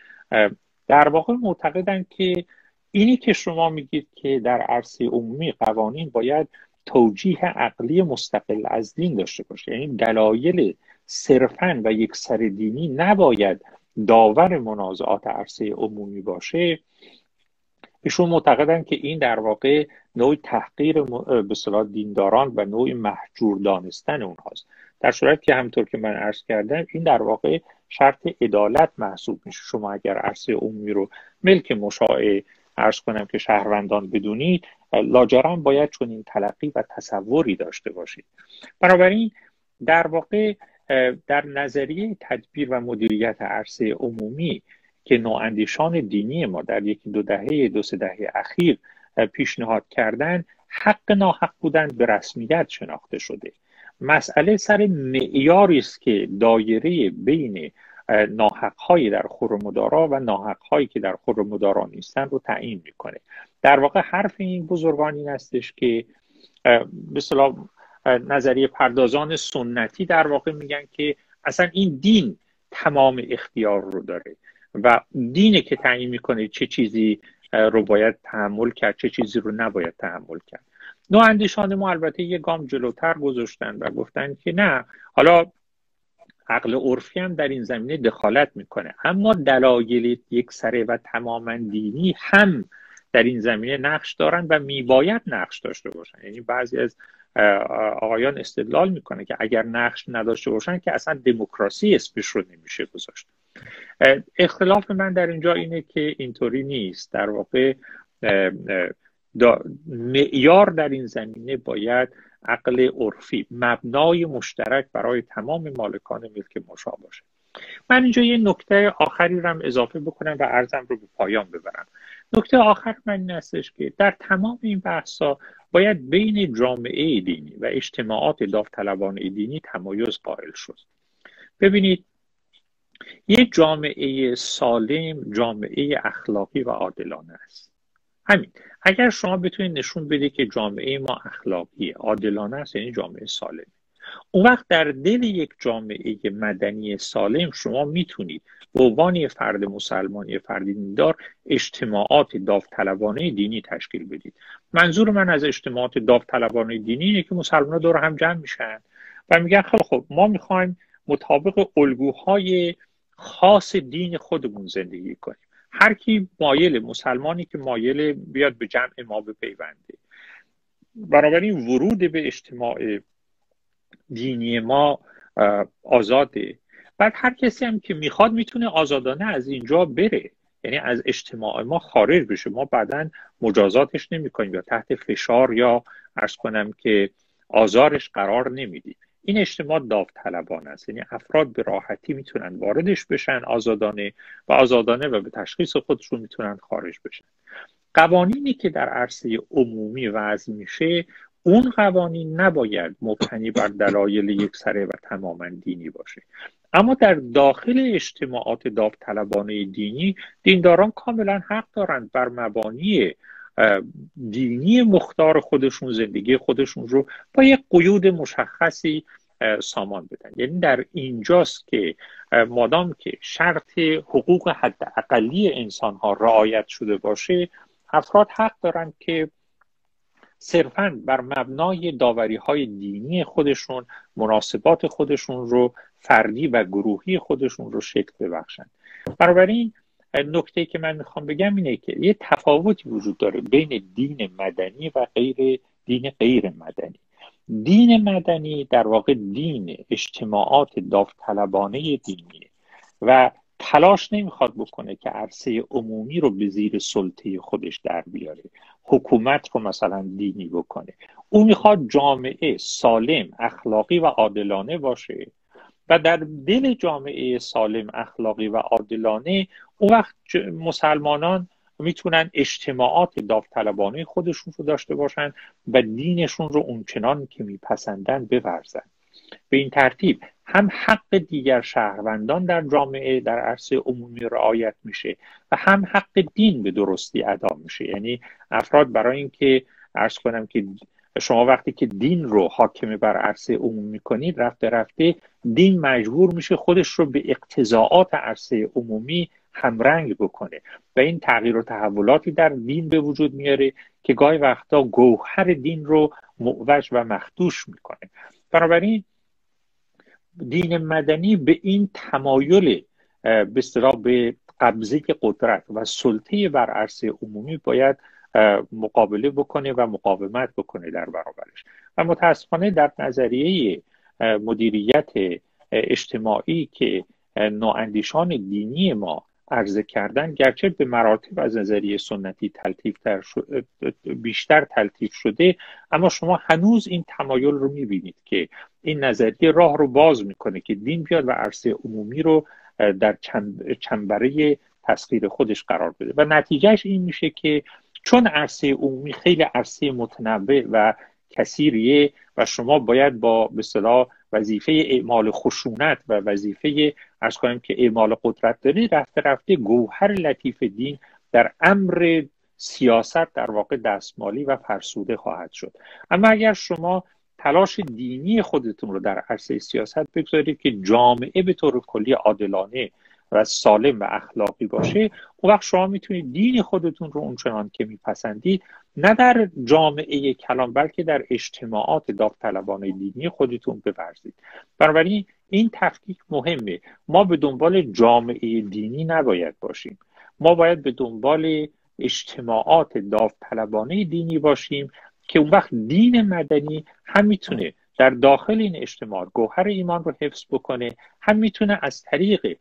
Speaker 1: در واقع معتقدن که اینی که شما میگید که در عرصه عمومی قوانین باید توجیه عقلی مستقل از دین داشته باشه یعنی دلایل صرفا و یک سر دینی نباید داور منازعات عرصه عمومی باشه ایشون معتقدن که این در واقع نوع تحقیر به صلاح دینداران و نوع محجور دانستن اونهاست. در صورت که همطور که من عرض کردم این در واقع شرط عدالت محسوب میشه. شما اگر عرصه عمومی رو ملک مشاع عرض کنم که شهروندان بدونید لاجرم باید چون این تلقی و تصوری داشته باشید. بنابراین در واقع در نظریه تدبیر و مدیریت عرصه عمومی که نواندیشان دینی ما در یکی دو دهه دو سه دهه اخیر پیشنهاد کردن حق ناحق بودن به رسمیت شناخته شده. مسئله سر معیاری است که دایره بین ناحق در خورمدارا و ناحق هایی که در خورمدارا نیستن رو تعیین می‌کنه. در واقع حرف این بزرگان این استش که به نظریه پردازان سنتی در واقع میگن که اصلا این دین تمام اختیار رو داره. و دینه که تعیین می‌کنه چه چیزی رو باید تحمل کرد چه چیزی رو نباید تحمل کرد. نو اندیشان ما البته یه گام جلوتر گذاشتن و گفتن که نه حالا عقل عرفی هم در این زمینه دخالت می‌کنه. اما دلایل یک سره و تماما دینی هم در این زمینه نقش دارن و میباید نقش داشته باشن. یعنی بعضی از آقایان استدلال می‌کنه که اگر نقش نداشته باشن که اصلا دموکراسی اسمش رو نمیشه گذاشت. اختلاف من در اینجا اینه که اینطوری نیست. در واقع معیار در این زمینه باید عقل عرفی مبنای مشترک برای تمام مالکان ملک مشا باشه. من اینجا یه نکته آخری رو هم اضافه بکنم و ارزم رو به پایان ببرم. نکته آخر من این استش که در تمام این بحثا باید بین جامعه دینی و اجتماعات داوطلبان دینی تمایز قائل شد. ببینید یک جامعه سالم جامعه اخلاقی و عادلانه است. همین. اگر شما بتونید نشون بده که جامعه ما اخلاقی عادلانه است یعنی جامعه سالم. اون وقت در دل یک جامعه مدنی سالم شما می‌تونید به عنوان فرد مسلمان یا فرد دیندار اجتماعات داوطلبانه دینی تشکیل بدید. منظور من از اجتماعات داوطلبانه دینی اینه که مسلمان دور هم جمع میشن و میگن خیلی خب ما می‌خوایم مطابق الگوهای خاص دین خودمون زندگی کنیم. هر کی مایل مسلمانی که مایل بیاد به جمع ما بپیونده. بنابراین ورود به اجتماع دینی ما آزاده. بعد هر کسی هم که می‌خواد می‌تونه آزادانه از اینجا بره. یعنی از اجتماع ما خارج بشه. ما بعدا مجازاتش نمی‌کنیم یا تحت فشار یا ارز کنم که آزارش قرار نمیدیم. این اجتماع داوطلبانه است. یعنی افراد به راحتی می‌تونن واردش بشن آزادانه و آزادانه و به تشخیص خودشون می‌تونن خارج بشن. قوانینی که در عرصه عمومی وضع میشه اون قوانین نباید مبتنی بر دلایل یکسره و تماما دینی باشه. اما در داخل اجتماعات داوطلبانه دینی دینداران کاملا حق دارند بر مبانی دینی مختار خودشون زندگی خودشون رو با یک قیود مشخصی سامان بدن. یعنی در اینجاست که مادام که شرط حقوق حد اقلی انسان ها رعایت شده باشه افراد حق دارند که صرفا بر مبنای داوری های دینی خودشون مناسبات خودشون رو فردی و گروهی خودشون رو شکل ببخشند بنابراین نکته که من می‌خوام بگم اینه که یه تفاوتی وجود داره بین دین مدنی و غیر دین غیر مدنی. دین مدنی در واقع دین اجتماعات داوطلبانه دینی و تلاش نمی‌خواد بکنه که عرصه عمومی رو به زیر سلطه خودش در بیاره حکومت رو مثلا دینی بکنه. او می‌خواد جامعه سالم اخلاقی و عادلانه باشه و در دل جامعه سالم اخلاقی و عادلانه اون وقت مسلمانان می‌تونن اجتماعات داوطلبانه خودشون رو داشته باشن و دینشون رو اونچنان که میپسندن بورزن. به این ترتیب هم حق دیگر شهروندان در جامعه در عرصه عمومی رعایت میشه و هم حق دین به درستی ادا میشه. یعنی افراد برای اینکه ارز کنم که شما وقتی که دین رو حاکمه بر عرصه عمومی می‌کنید رفته رفته دین مجبور میشه خودش رو به اقتضاعات عرصه عمومی همرنگ بکنه. و این تغییر و تحولاتی در دین به وجود میاره که گاهی وقتا گوهر دین رو معوج و مخدوش می‌کنه. بنابراین دین مدنی به این تمایل به به قبضه قدرت و سلطه بر عرصه عمومی باید مقابله بکنه و مقاومت بکنه در برابرش. و متاسفانه در نظریه مدیریت اجتماعی که نواندیشان دینی ما عرضه کردن گرچه به مراتب از نظریه سنتی تلتیف بیشتر تلتیف شده اما شما هنوز این تمایل رو می‌بینید که این نظریه راه رو باز می‌کنه که دین بیاد و عرصه عمومی رو در چنبره تسخیر خودش قرار بده. و نتیجهش این میشه که چون عرصه عمومی خیلی عرصه متنوع و کثیریه و شما باید با به وظیفه اعمال خشونت و وظیفه ارز کنیم که اعمال قدرت داری رفته رفته گوهر لطیف دین در امر سیاست در واقع دستمالی و فرسوده خواهد شد. اما اگر شما تلاش دینی خودتون رو در عرصه سیاست بگذارید که جامعه به طور کلی عادلانه و سالم و اخلاقی باشه اون وقت شما می‌تونید دین خودتون رو اونچنان که میپسندید نه در جامعه کلام بلکه در اجتماعات داوطلبانه دینی خودتون بورزید. بنابراین این تفکیک مهمه. ما به دنبال جامعه دینی نباید باشیم. ما باید به دنبال اجتماعات داوطلبانه دینی باشیم که اون وقت دین مدنی هم می‌تونه در داخل این اجتماع گوهر ایمان رو حفظ بکنه هم می‌تونه از طریق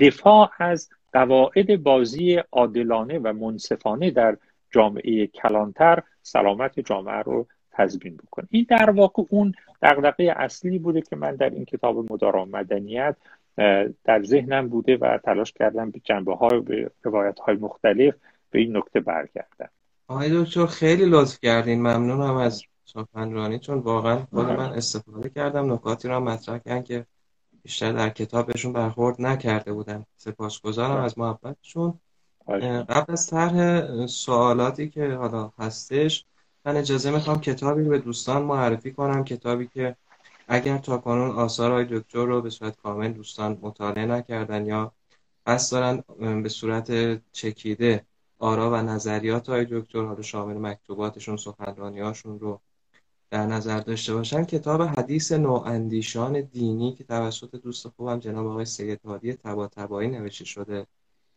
Speaker 1: دفاع از قواعد بازی عادلانه و منصفانه در جامعه کلانتر سلامت جامعه رو تضمین بکنه. این در واقع اون دغدغه اصلی بوده که من در این کتاب مدارا مدنیت در ذهنم بوده و تلاش کردم به جنبه های به روایت های مختلف به این نکته برگردم.
Speaker 2: آقای دکتر خیلی لطف کردین. ممنونم از سخنرانی چون واقعا خود من استفاده کردم. نکاتی را مطرح کردن که بیشتر در کتابشون برخورد نکرده بودم سپاسگزارم از محبتشون. قبل از طرح سوالاتی که حالا هستش من اجازه می‌خوام کتابی به دوستان معرفی کنم. کتابی که اگر تا کنون آثار های دکتر رو به صورت کامل دوستان مطالعه نکردن یا قصد دارن به صورت چکیده آرا و نظریات های دکتر حالا شامل مکتوباتشون سخنرانی هاشون رو در نظر داشته باشن کتاب حدیث نواندیشان دینی که توسط دوست خوبم جناب آقای سید هادی تبا نوشته شده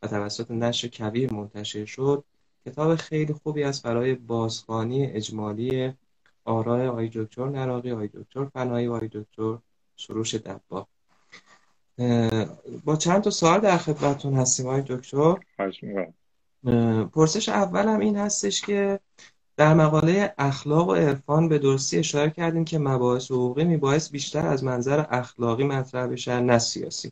Speaker 2: و توسط نشر کبیر منتشر شد کتاب خیلی خوبی است برای بازخوانی اجمالی آرای آقای دکتر نراقی آقای دکتر فنایی و آقای دکتر سروش دبا. با چند تا سوال در خدمتتون هستیم آقای دکتر. پرسش اولم این هستش که در مقاله اخلاق و عرفان به درستی اشاره کردیم که مباحث حقوقی میبایست بیشتر از منظر اخلاقی مطرح بشن نه سیاسی.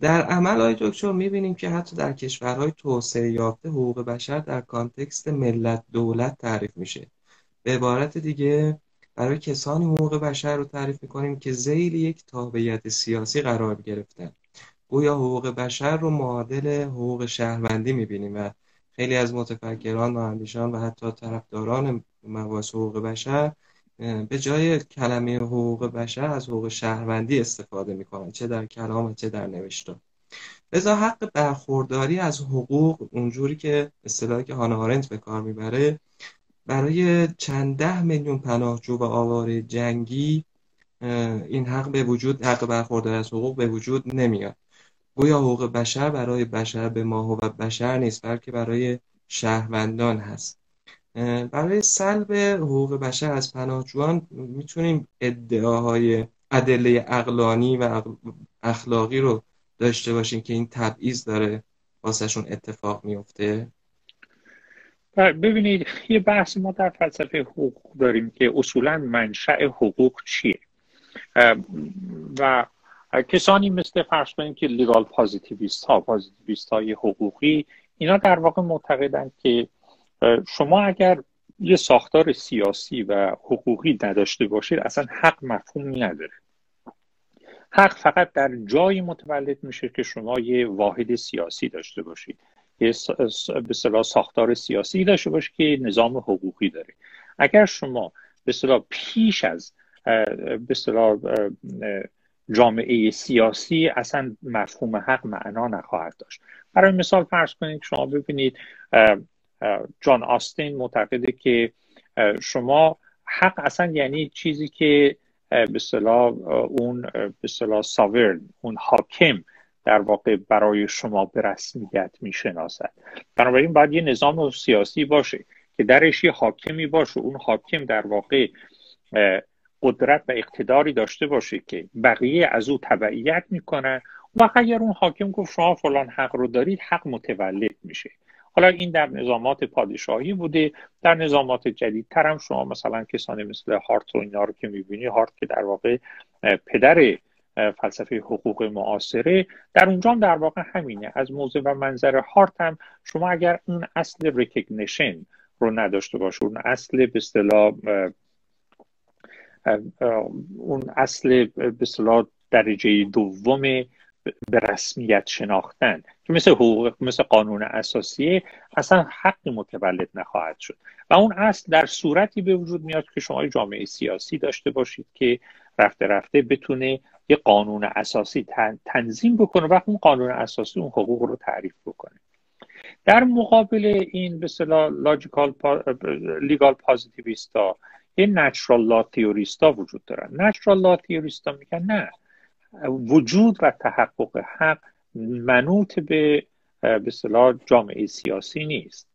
Speaker 2: در عمل های دکتر می‌بینیم که حتی در کشورهای توسعه یافته حقوق بشر در کانتکست ملت دولت تعریف میشه. به عبارت دیگه برای کسانی حقوق بشر رو تعریف می‌کنیم که زیل یک تابعیت سیاسی قرار گرفتن. گویا حقوق بشر رو معادل حقوق شهروندی می‌بینیم و خیلی از متفکران و اندیشان و حتی طرفداران مباحث حقوق بشر به جای کلمه حقوق بشر از حقوق شهروندی استفاده می‌کنن چه در کلام و چه در نوشتار. لذا حق برخورداری از حقوق اونجوری که اصطلاحی که هانا آرنت به کار می‌بره برای چند ده میلیون پناهجو و آوار جنگی این حق به وجود حق برخورداری از حقوق به وجود نمیاد. گویا حقوق بشر برای بشر به ماه و بشر نیست بلکه برای شهروندان هست. برای سلب حقوق بشر از پناهجویان می‌تونیم ادعاهای ادله اقلانی و اخلاقی رو داشته باشیم که این تبعیض داره واسهشون اتفاق میفته
Speaker 1: ببینید یه بحث ما در فلسفه حقوق داریم که اصولا منشأ حقوق چیه؟ و کسانی مثل فرض کنید که لیگال پازیتیویست ها پازیتیویست های حقوقی اینا در واقع معتقدند که شما اگر یه ساختار سیاسی و حقوقی نداشته باشید اصلا حق مفهومی نداره. حق فقط در جایی متولد میشه که شما یه واحد سیاسی داشته باشید. یه به ساختار سیاسی داشته باشید که نظام حقوقی داره. اگر شما به پیش از به جامعه سیاسی اصلا مفهوم حق معنا نخواهد داشت. برای مثال فرض کنید شما ببینید جان آستین معتقده که شما حق اصلا یعنی چیزی که به صلاح اون به صلاح ساورن اون حاکم در واقع برای شما به رسمیت می‌شناسد. بنابراین باید یه نظام سیاسی باشه که درش یه حاکمی باشه. اون حاکم در واقع قدرت و اقتداری داشته باشه که بقیه از او تبعیت می‌کنن و اگر اون حاکم گفت شما فلان حق رو دارید حق متولد میشه. حالا این در نظامات پادشاهی بوده. در نظامات جدیدتر هم شما مثلا کسانی مثل هارت و اینا رو که می‌بینی هارت که در واقع پدر فلسفه حقوق معاصره در اونجا هم در واقع همینه. از موضع و منظر هارت هم شما اگر اون اصل recognition رو نداشته باشه اون اصل به اصطلاح اون اصل به درجه دوم به رسمیت شناختن که مثل حقوق مثل قانون اساسی اصلا حقی متولد نخواهد شد. و اون اصل در صورتی به وجود میاد که شما جامعه سیاسی داشته باشید که رفته رفته بتونه یه قانون اساسی تنظیم بکنه و اون قانون اساسی اون حقوق رو تعریف بکنه. در مقابل این به اصطلاح لاجیکال لیگال پازیتیویستا این نچرال لا تیوریستا وجود دارن. نچرال لا تیوریستا میگن نه. وجود و تحقق حق منوط به به صلاح جامعه سیاسی نیست.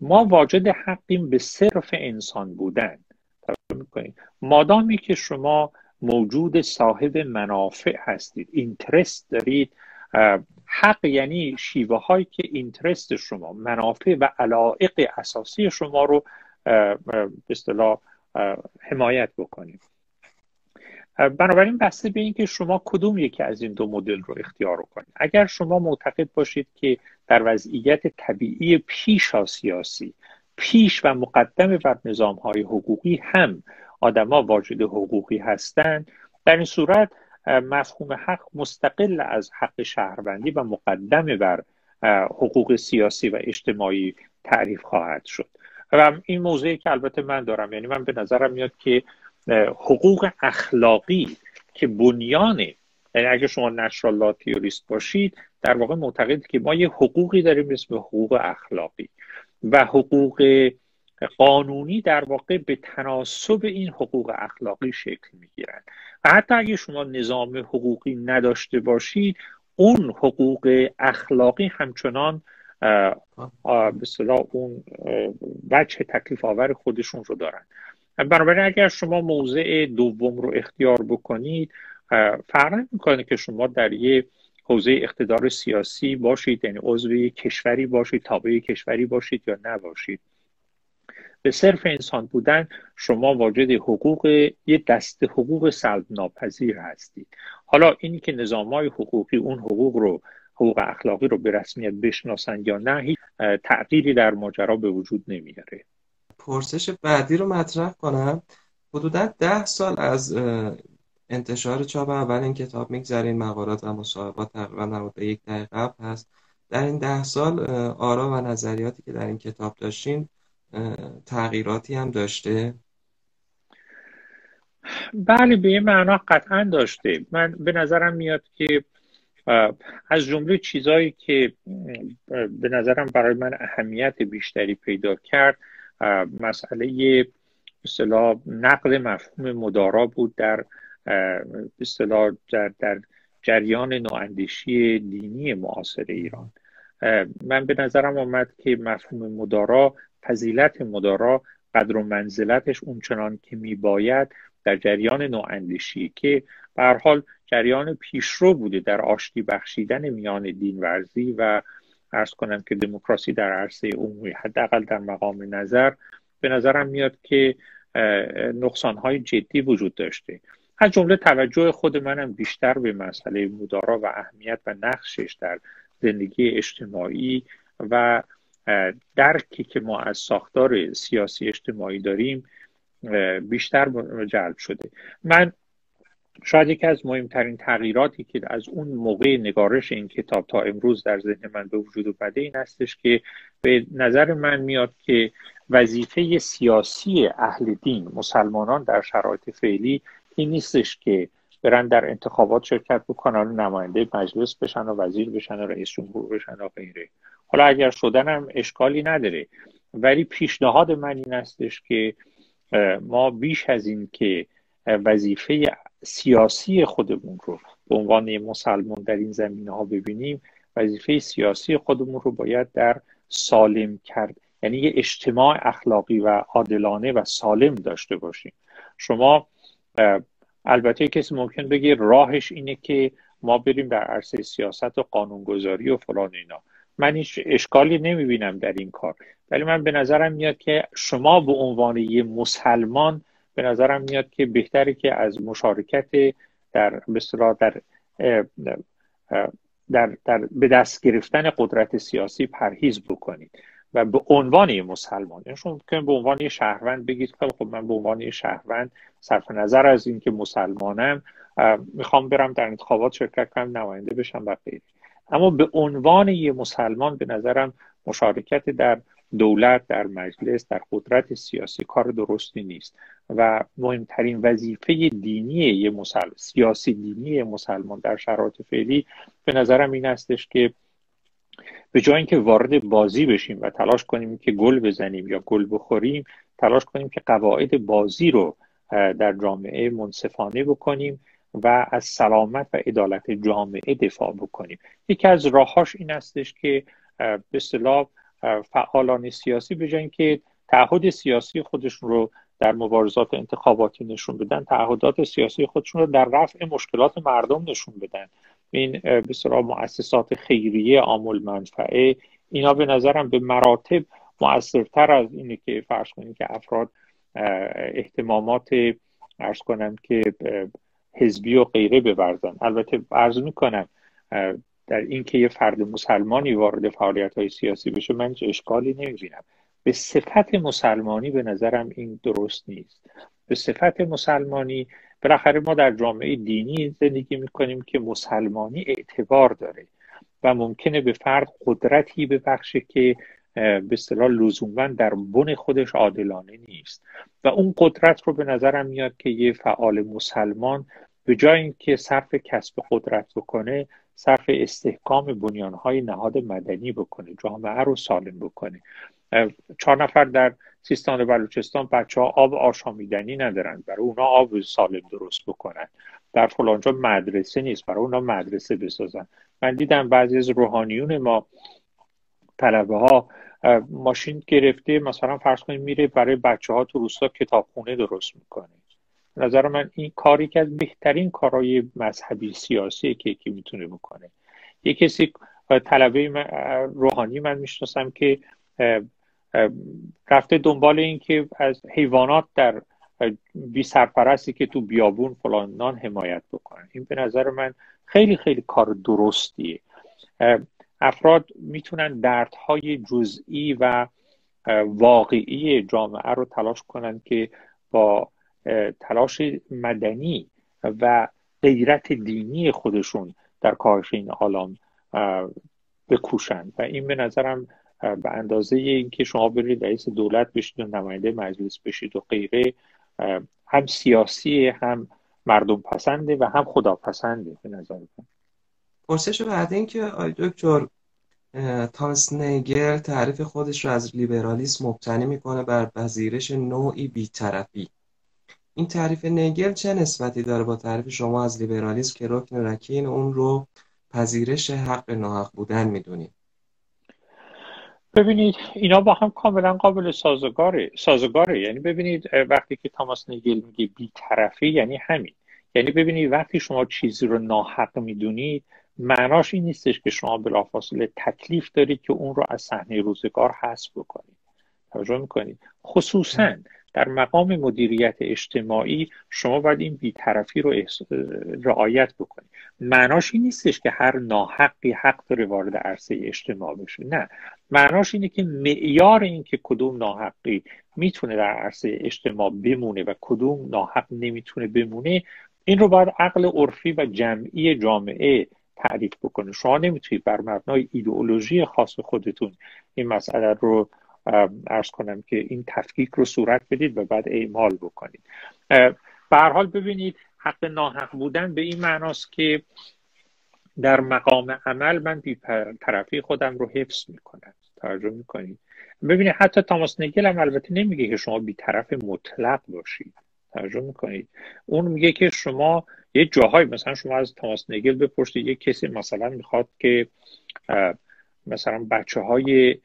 Speaker 1: ما واجد حقیم به صرف انسان بودن. مادامی که شما موجود صاحب منافع هستید اینترست دارید حق یعنی شیوه هایی که اینترست شما منافع و علائق اساسی شما رو به اصطلاح حمایت بکنید بنابراین بسته به اینکه شما کدوم یکی از این دو مدل رو اختیار کنید. اگر شما معتقد باشید که در وضعیت طبیعی پیش سیاسی پیش و مقدم بر نظام های حقوقی هم آدما واجد حقوقی هستند در این صورت مفهوم حق مستقل از حق شهروندی و مقدم بر حقوق سیاسی و اجتماعی تعریف خواهد شد. و این موضوعی که البته من دارم یعنی من به نظرم میاد که حقوق اخلاقی که بنیانه یعنی اگه شما نشرال تیوریست باشید در واقع معتقد که ما یه حقوقی داریم اسم حقوق اخلاقی و حقوق قانونی در واقع به تناسب این حقوق اخلاقی شکل می‌گیرند و حتی اگه شما نظام حقوقی نداشته باشید اون حقوق اخلاقی همچنان به صلاح اون وجه تکلیف آور خودشون رو دارن. بنابراین اگر شما موضع دوم رو اختیار بکنید فرق می‌کنه که شما در یه حوزه اقتدار سیاسی باشید یعنی عضو کشوری باشید تابع کشوری باشید یا نباشید. به صرف انسان بودن شما واجد حقوق یه دست حقوق سلب ناپذیر هستید. حالا اینی که نظام های حقوقی اون حقوق رو حقوق اخلاقی رو به رسمیت بشناسن یا نه هیچ تغییری در ماجرا به وجود نمیاره.
Speaker 2: پرسش بعدی رو مطرح کنم. حدودا ده سال از انتشار چاپ اول این کتاب میگذرین مقالات و مصاحبات تقریبا در یک دقیقه قبل هست. در این ده سال آرا و نظریاتی که در این کتاب داشتین تغییراتی هم داشته؟
Speaker 1: بله به این معنا قطعا داشته. من به نظرم میاد که از جمله چیزهایی که به نظرم برای من اهمیت بیشتری پیدا کرد مسئله اصطلاح نقل مفهوم مدارا بود در اصطلاح در, در جریان نواندیشی دینی معاصر ایران. من به نظرم آمد که مفهوم مدارا فضیلت مدارا قدر و منزلتش اونچنان که میباید در جریان نواندیشی که به حال جریان پیشرو بوده در آشتی بخشیدن میان دین ورزی و ارز کنم که دموکراسی در عرصه عمومی حداقل در مقام نظر به نظرم میاد که نقصانهای جدی وجود داشته. از جمله توجه خود منم بیشتر به مسئله مدارا و اهمیت و نقشش در زندگی اجتماعی و درکی که ما از ساختار سیاسی اجتماعی داریم بیشتر جلب شده. من شاید یکی از مهمترین تغییراتی که از اون موقع نگارش این کتاب تا امروز در ذهن من به وجود اومده این هستش که به نظر من میاد که وظیفه سیاسی اهل دین مسلمانان در شرایط فعلی این نیستش که برن در انتخابات شرکت بکنن نماینده مجلس بشن و وزیر بشن و رئیس جمهور بشن و غیره. حالا اگر شدن هم اشکالی نداره. ولی پیشنهاد من این هستش که ما بیش از این که وظیفه سیاسی خودمون رو به عنوان مسلمان در این زمینه ها ببینیم وظیفه سیاسی خودمون رو باید در سالم کرد. یعنی یه اجتماع اخلاقی و عادلانه و سالم داشته باشیم. شما البته کسی ممکن بگه راهش اینه که ما بریم در عرصه سیاست و قانونگذاری و فلان اینا. من هیچ اشکالی نمی‌بینم در این کار. ولی من به نظرم میاد که شما به عنوان یه مسلمان به نظرم میاد که بهتره که از مشارکت در مثلا در در, در به دست گرفتن قدرت سیاسی پرهیز بکنید و به عنوان مسلمان. یعنی شما ممکن به عنوان شهروند بگید خب من به عنوان شهروند صرف نظر از اینکه مسلمانم می‌خوام برم در انتخابات شرکت کنم نماینده بشم و غیره. اما به عنوان یه مسلمان به نظرم مشارکت در دولت در مجلس در قدرت سیاسی کار درستی نیست. و مهمترین وظیفه دینی یه مسلمان سیاسی دینی مسلمان در شرایط فعلی به نظرم این هستش که به جای اینکه وارد بازی بشیم و تلاش کنیم که گل بزنیم یا گل بخوریم تلاش کنیم که قواعد بازی رو در جامعه منصفانه بکنیم و از سلامت و عدالت جامعه دفاع بکنیم. یکی از راهاش این هستش که به اصطلاح فعالان سیاسی به جای تعهد سیاسی خودشون رو در مبارزات انتخاباتی نشون بدن تعهدات سیاسی خودشون رو در رفع مشکلات مردم نشون بدن. این بسیار مؤسسات خیریه عامل منفعه اینا به نظرم به مراتب مؤثرتر از اینه که فرض کنیم که افراد احتمامات ارز کنم که حزبی و غیره بورزن البته عرض می‌کنم در اینکه یه فرد مسلمانی وارد فعالیت های سیاسی بشه من هیچ اشکالی نمی‌بینم. به صفت مسلمانی به نظرم این درست نیست. به صفت مسلمانی بالاخره ما در جامعه دینی زندگی می‌کنیم که مسلمانی اعتبار داره و ممکنه به فرد قدرتی ببخشه که به اصطلاح لزوما در بن خودش عادلانه نیست. و اون قدرت رو به نظرم میاد که یه فعال مسلمان به جای اینکه صرف کسب قدرت بکنه صرف استحکام بنیانهای نهاد مدنی بکنه جامعه رو سالم بکنه. چهار نفر در سیستان و بلوچستان بچه ها آب آشامیدنی ندارن برای اونا آب سالم درست بکنن. در فلانجا مدرسه نیست برای اونا مدرسه بسازن. من دیدم بعضی از روحانیون ما طلبه ها ماشین گرفته مثلا فرض کنید میره برای بچه ها تو روستا کتابخونه درست می‌کنه. نظر من این کاری که از بهترین کارهای مذهبی سیاسی که یکی می‌تونه بکنه. یه کسی طلبه روحانی من می‌شناسم که رفته دنبال این که از حیوانات در بی سرپرستی که تو بیابون فلان حمایت بکنن این به نظر من خیلی خیلی کار درستیه. افراد می‌تونن دردهای جزئی و واقعی جامعه رو تلاش کنن که با تلاش مدنی و غیرت دینی خودشون در کاهش این عالم بکوشند. و این به نظرم به اندازه اینکه شما برید رئیس دولت بشید و نماینده مجلس بشید و غیره هم سیاسی هم مردم پسنده و هم خدا پسنده به نظر من.
Speaker 2: پرسش بعد این که آی دکتر تامس نیگر تعریف خودش رو از لیبرالیسم مبتنی می‌کنه بر پذیرش نوعی بیطرفی. این تعریف نیگل چه نسبتی داره با تعریف شما از لیبرالیسم که رکن رکین اون رو پذیرش حق ناحق بودن می‌دونید
Speaker 1: ببینید اینا با هم کاملا قابل سازگاره سازگاره یعنی ببینید وقتی که تاماس نگل میگه بیطرفی یعنی همین. یعنی ببینید وقتی شما چیزی رو ناحق می‌دونید معناش این نیستش که شما بلافاصله تکلیف دارید که اون رو از صحنه روزگار حذف بکنید. توجه می‌کنید؟ خصوصا در مقام مدیریت اجتماعی شما باید این بیطرفی رو رعایت بکنید معناش این نیستش که هر ناحقی حق داره وارد عرصه اجتماع بشه. نه. معناش اینه که معیار این که کدوم ناحقی می‌تونه در عرصه اجتماع بمونه و کدوم ناحق نمی‌تونه بمونه این رو باید عقل عرفی و جمعی جامعه تعریف بکنه. شما نمی‌تونید بر مبنای ایدئولوژی خاص خودتون این مسئله رو ارز کنم که این تفکیک رو صورت بدید و بعد اعمال بکنید. به حال ببینید حق ناحق بودن به این معناست که در مقام عمل من بی طرفی خودم رو حفظ می‌کنم. توجه می‌کنید؟ ببینید حتی تاماس نگل هم البته نمیگه که شما بی طرف مطلق باشید. توجه می‌کنید؟ اون میگه که شما یه جاهای مثلا شما از تاماس نگل بپرسید یه کسی مثلا می‌خواد که مثلا بچه های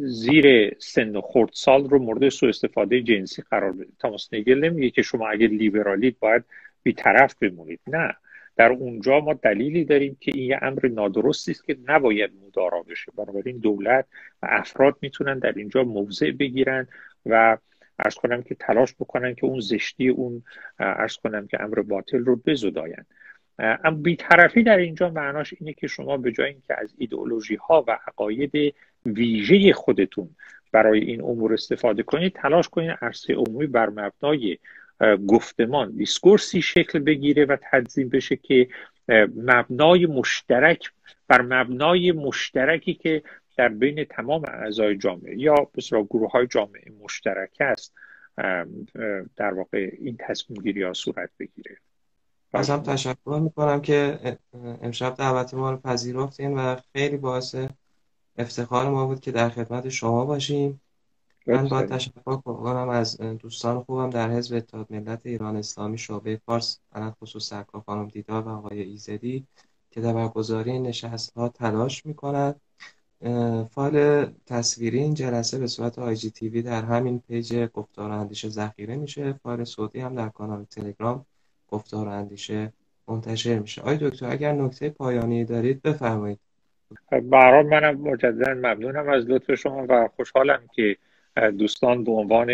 Speaker 1: زیر سن و سال رو مورد سوء استفاده جنسی قرار بده تاماس نگل نمیگه که شما اگه لیبرالید باید بیطرف بمونید. نه. در اونجا ما دلیلی داریم که این یه امر نادرستی است که نباید مدارا بشه. بنابراین دولت و افراد می‌تونن در اینجا موضع بگیرن و ارز کنم که تلاش بکنن که اون زشتی اون ارز کنم که امر باطل رو بزداین. اما بیطرفی در اینجا معناش اینه که شما به جای اینکه از ایدئولوژی ها و عقاید ویژه خودتون برای این امور استفاده کنید تلاش کنید عرصه عمومی بر مبنای گفتمان دیسکورسی شکل بگیره و تنظیم بشه که مبنای مشترک بر مبنای مشترکی که در بین تمام اعضای جامعه یا بسیار گروه های جامعه مشترک است در واقع این تصمیم گیری ها صورت بگیره.
Speaker 2: از هم تشکر می‌کنم که امشب دعوت ما رو پذیرفتین و خیلی باعث افتخار ما بود که در خدمت شما باشیم. من با تشکر کنم از دوستان خوبم در حزب اتحاد ملت ایران اسلامی شعبه فارس علت خصوص سرکار خانم دیدار و آقای ایزدی که در برگزاری نشست ها تلاش می‌کنند فایل تصویری این جلسه به صورت IGTV در همین page گفتار اندیشه ذخیره میشه. فایل صوتی هم در کانال تلگرام گفتار اندیشه منتشر میشه. آقای دکتر اگر نکته پایانی دارید بفرمایید.
Speaker 1: برای منم مجددا ممنونم از لطف شما و خوشحالم که دوستان به عنوان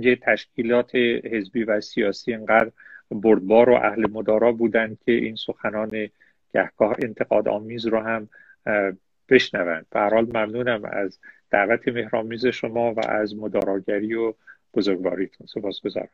Speaker 1: یه تشکیلات حزبی و سیاسی انقدر بردبار و اهل مدارا بودن که این سخنان گهگاه انتقاد آمیز رو هم بشنوند. به حال ممنونم از دعوت مهرامیز شما و از مداراگری و بزرگواریتون. سپاس گذارم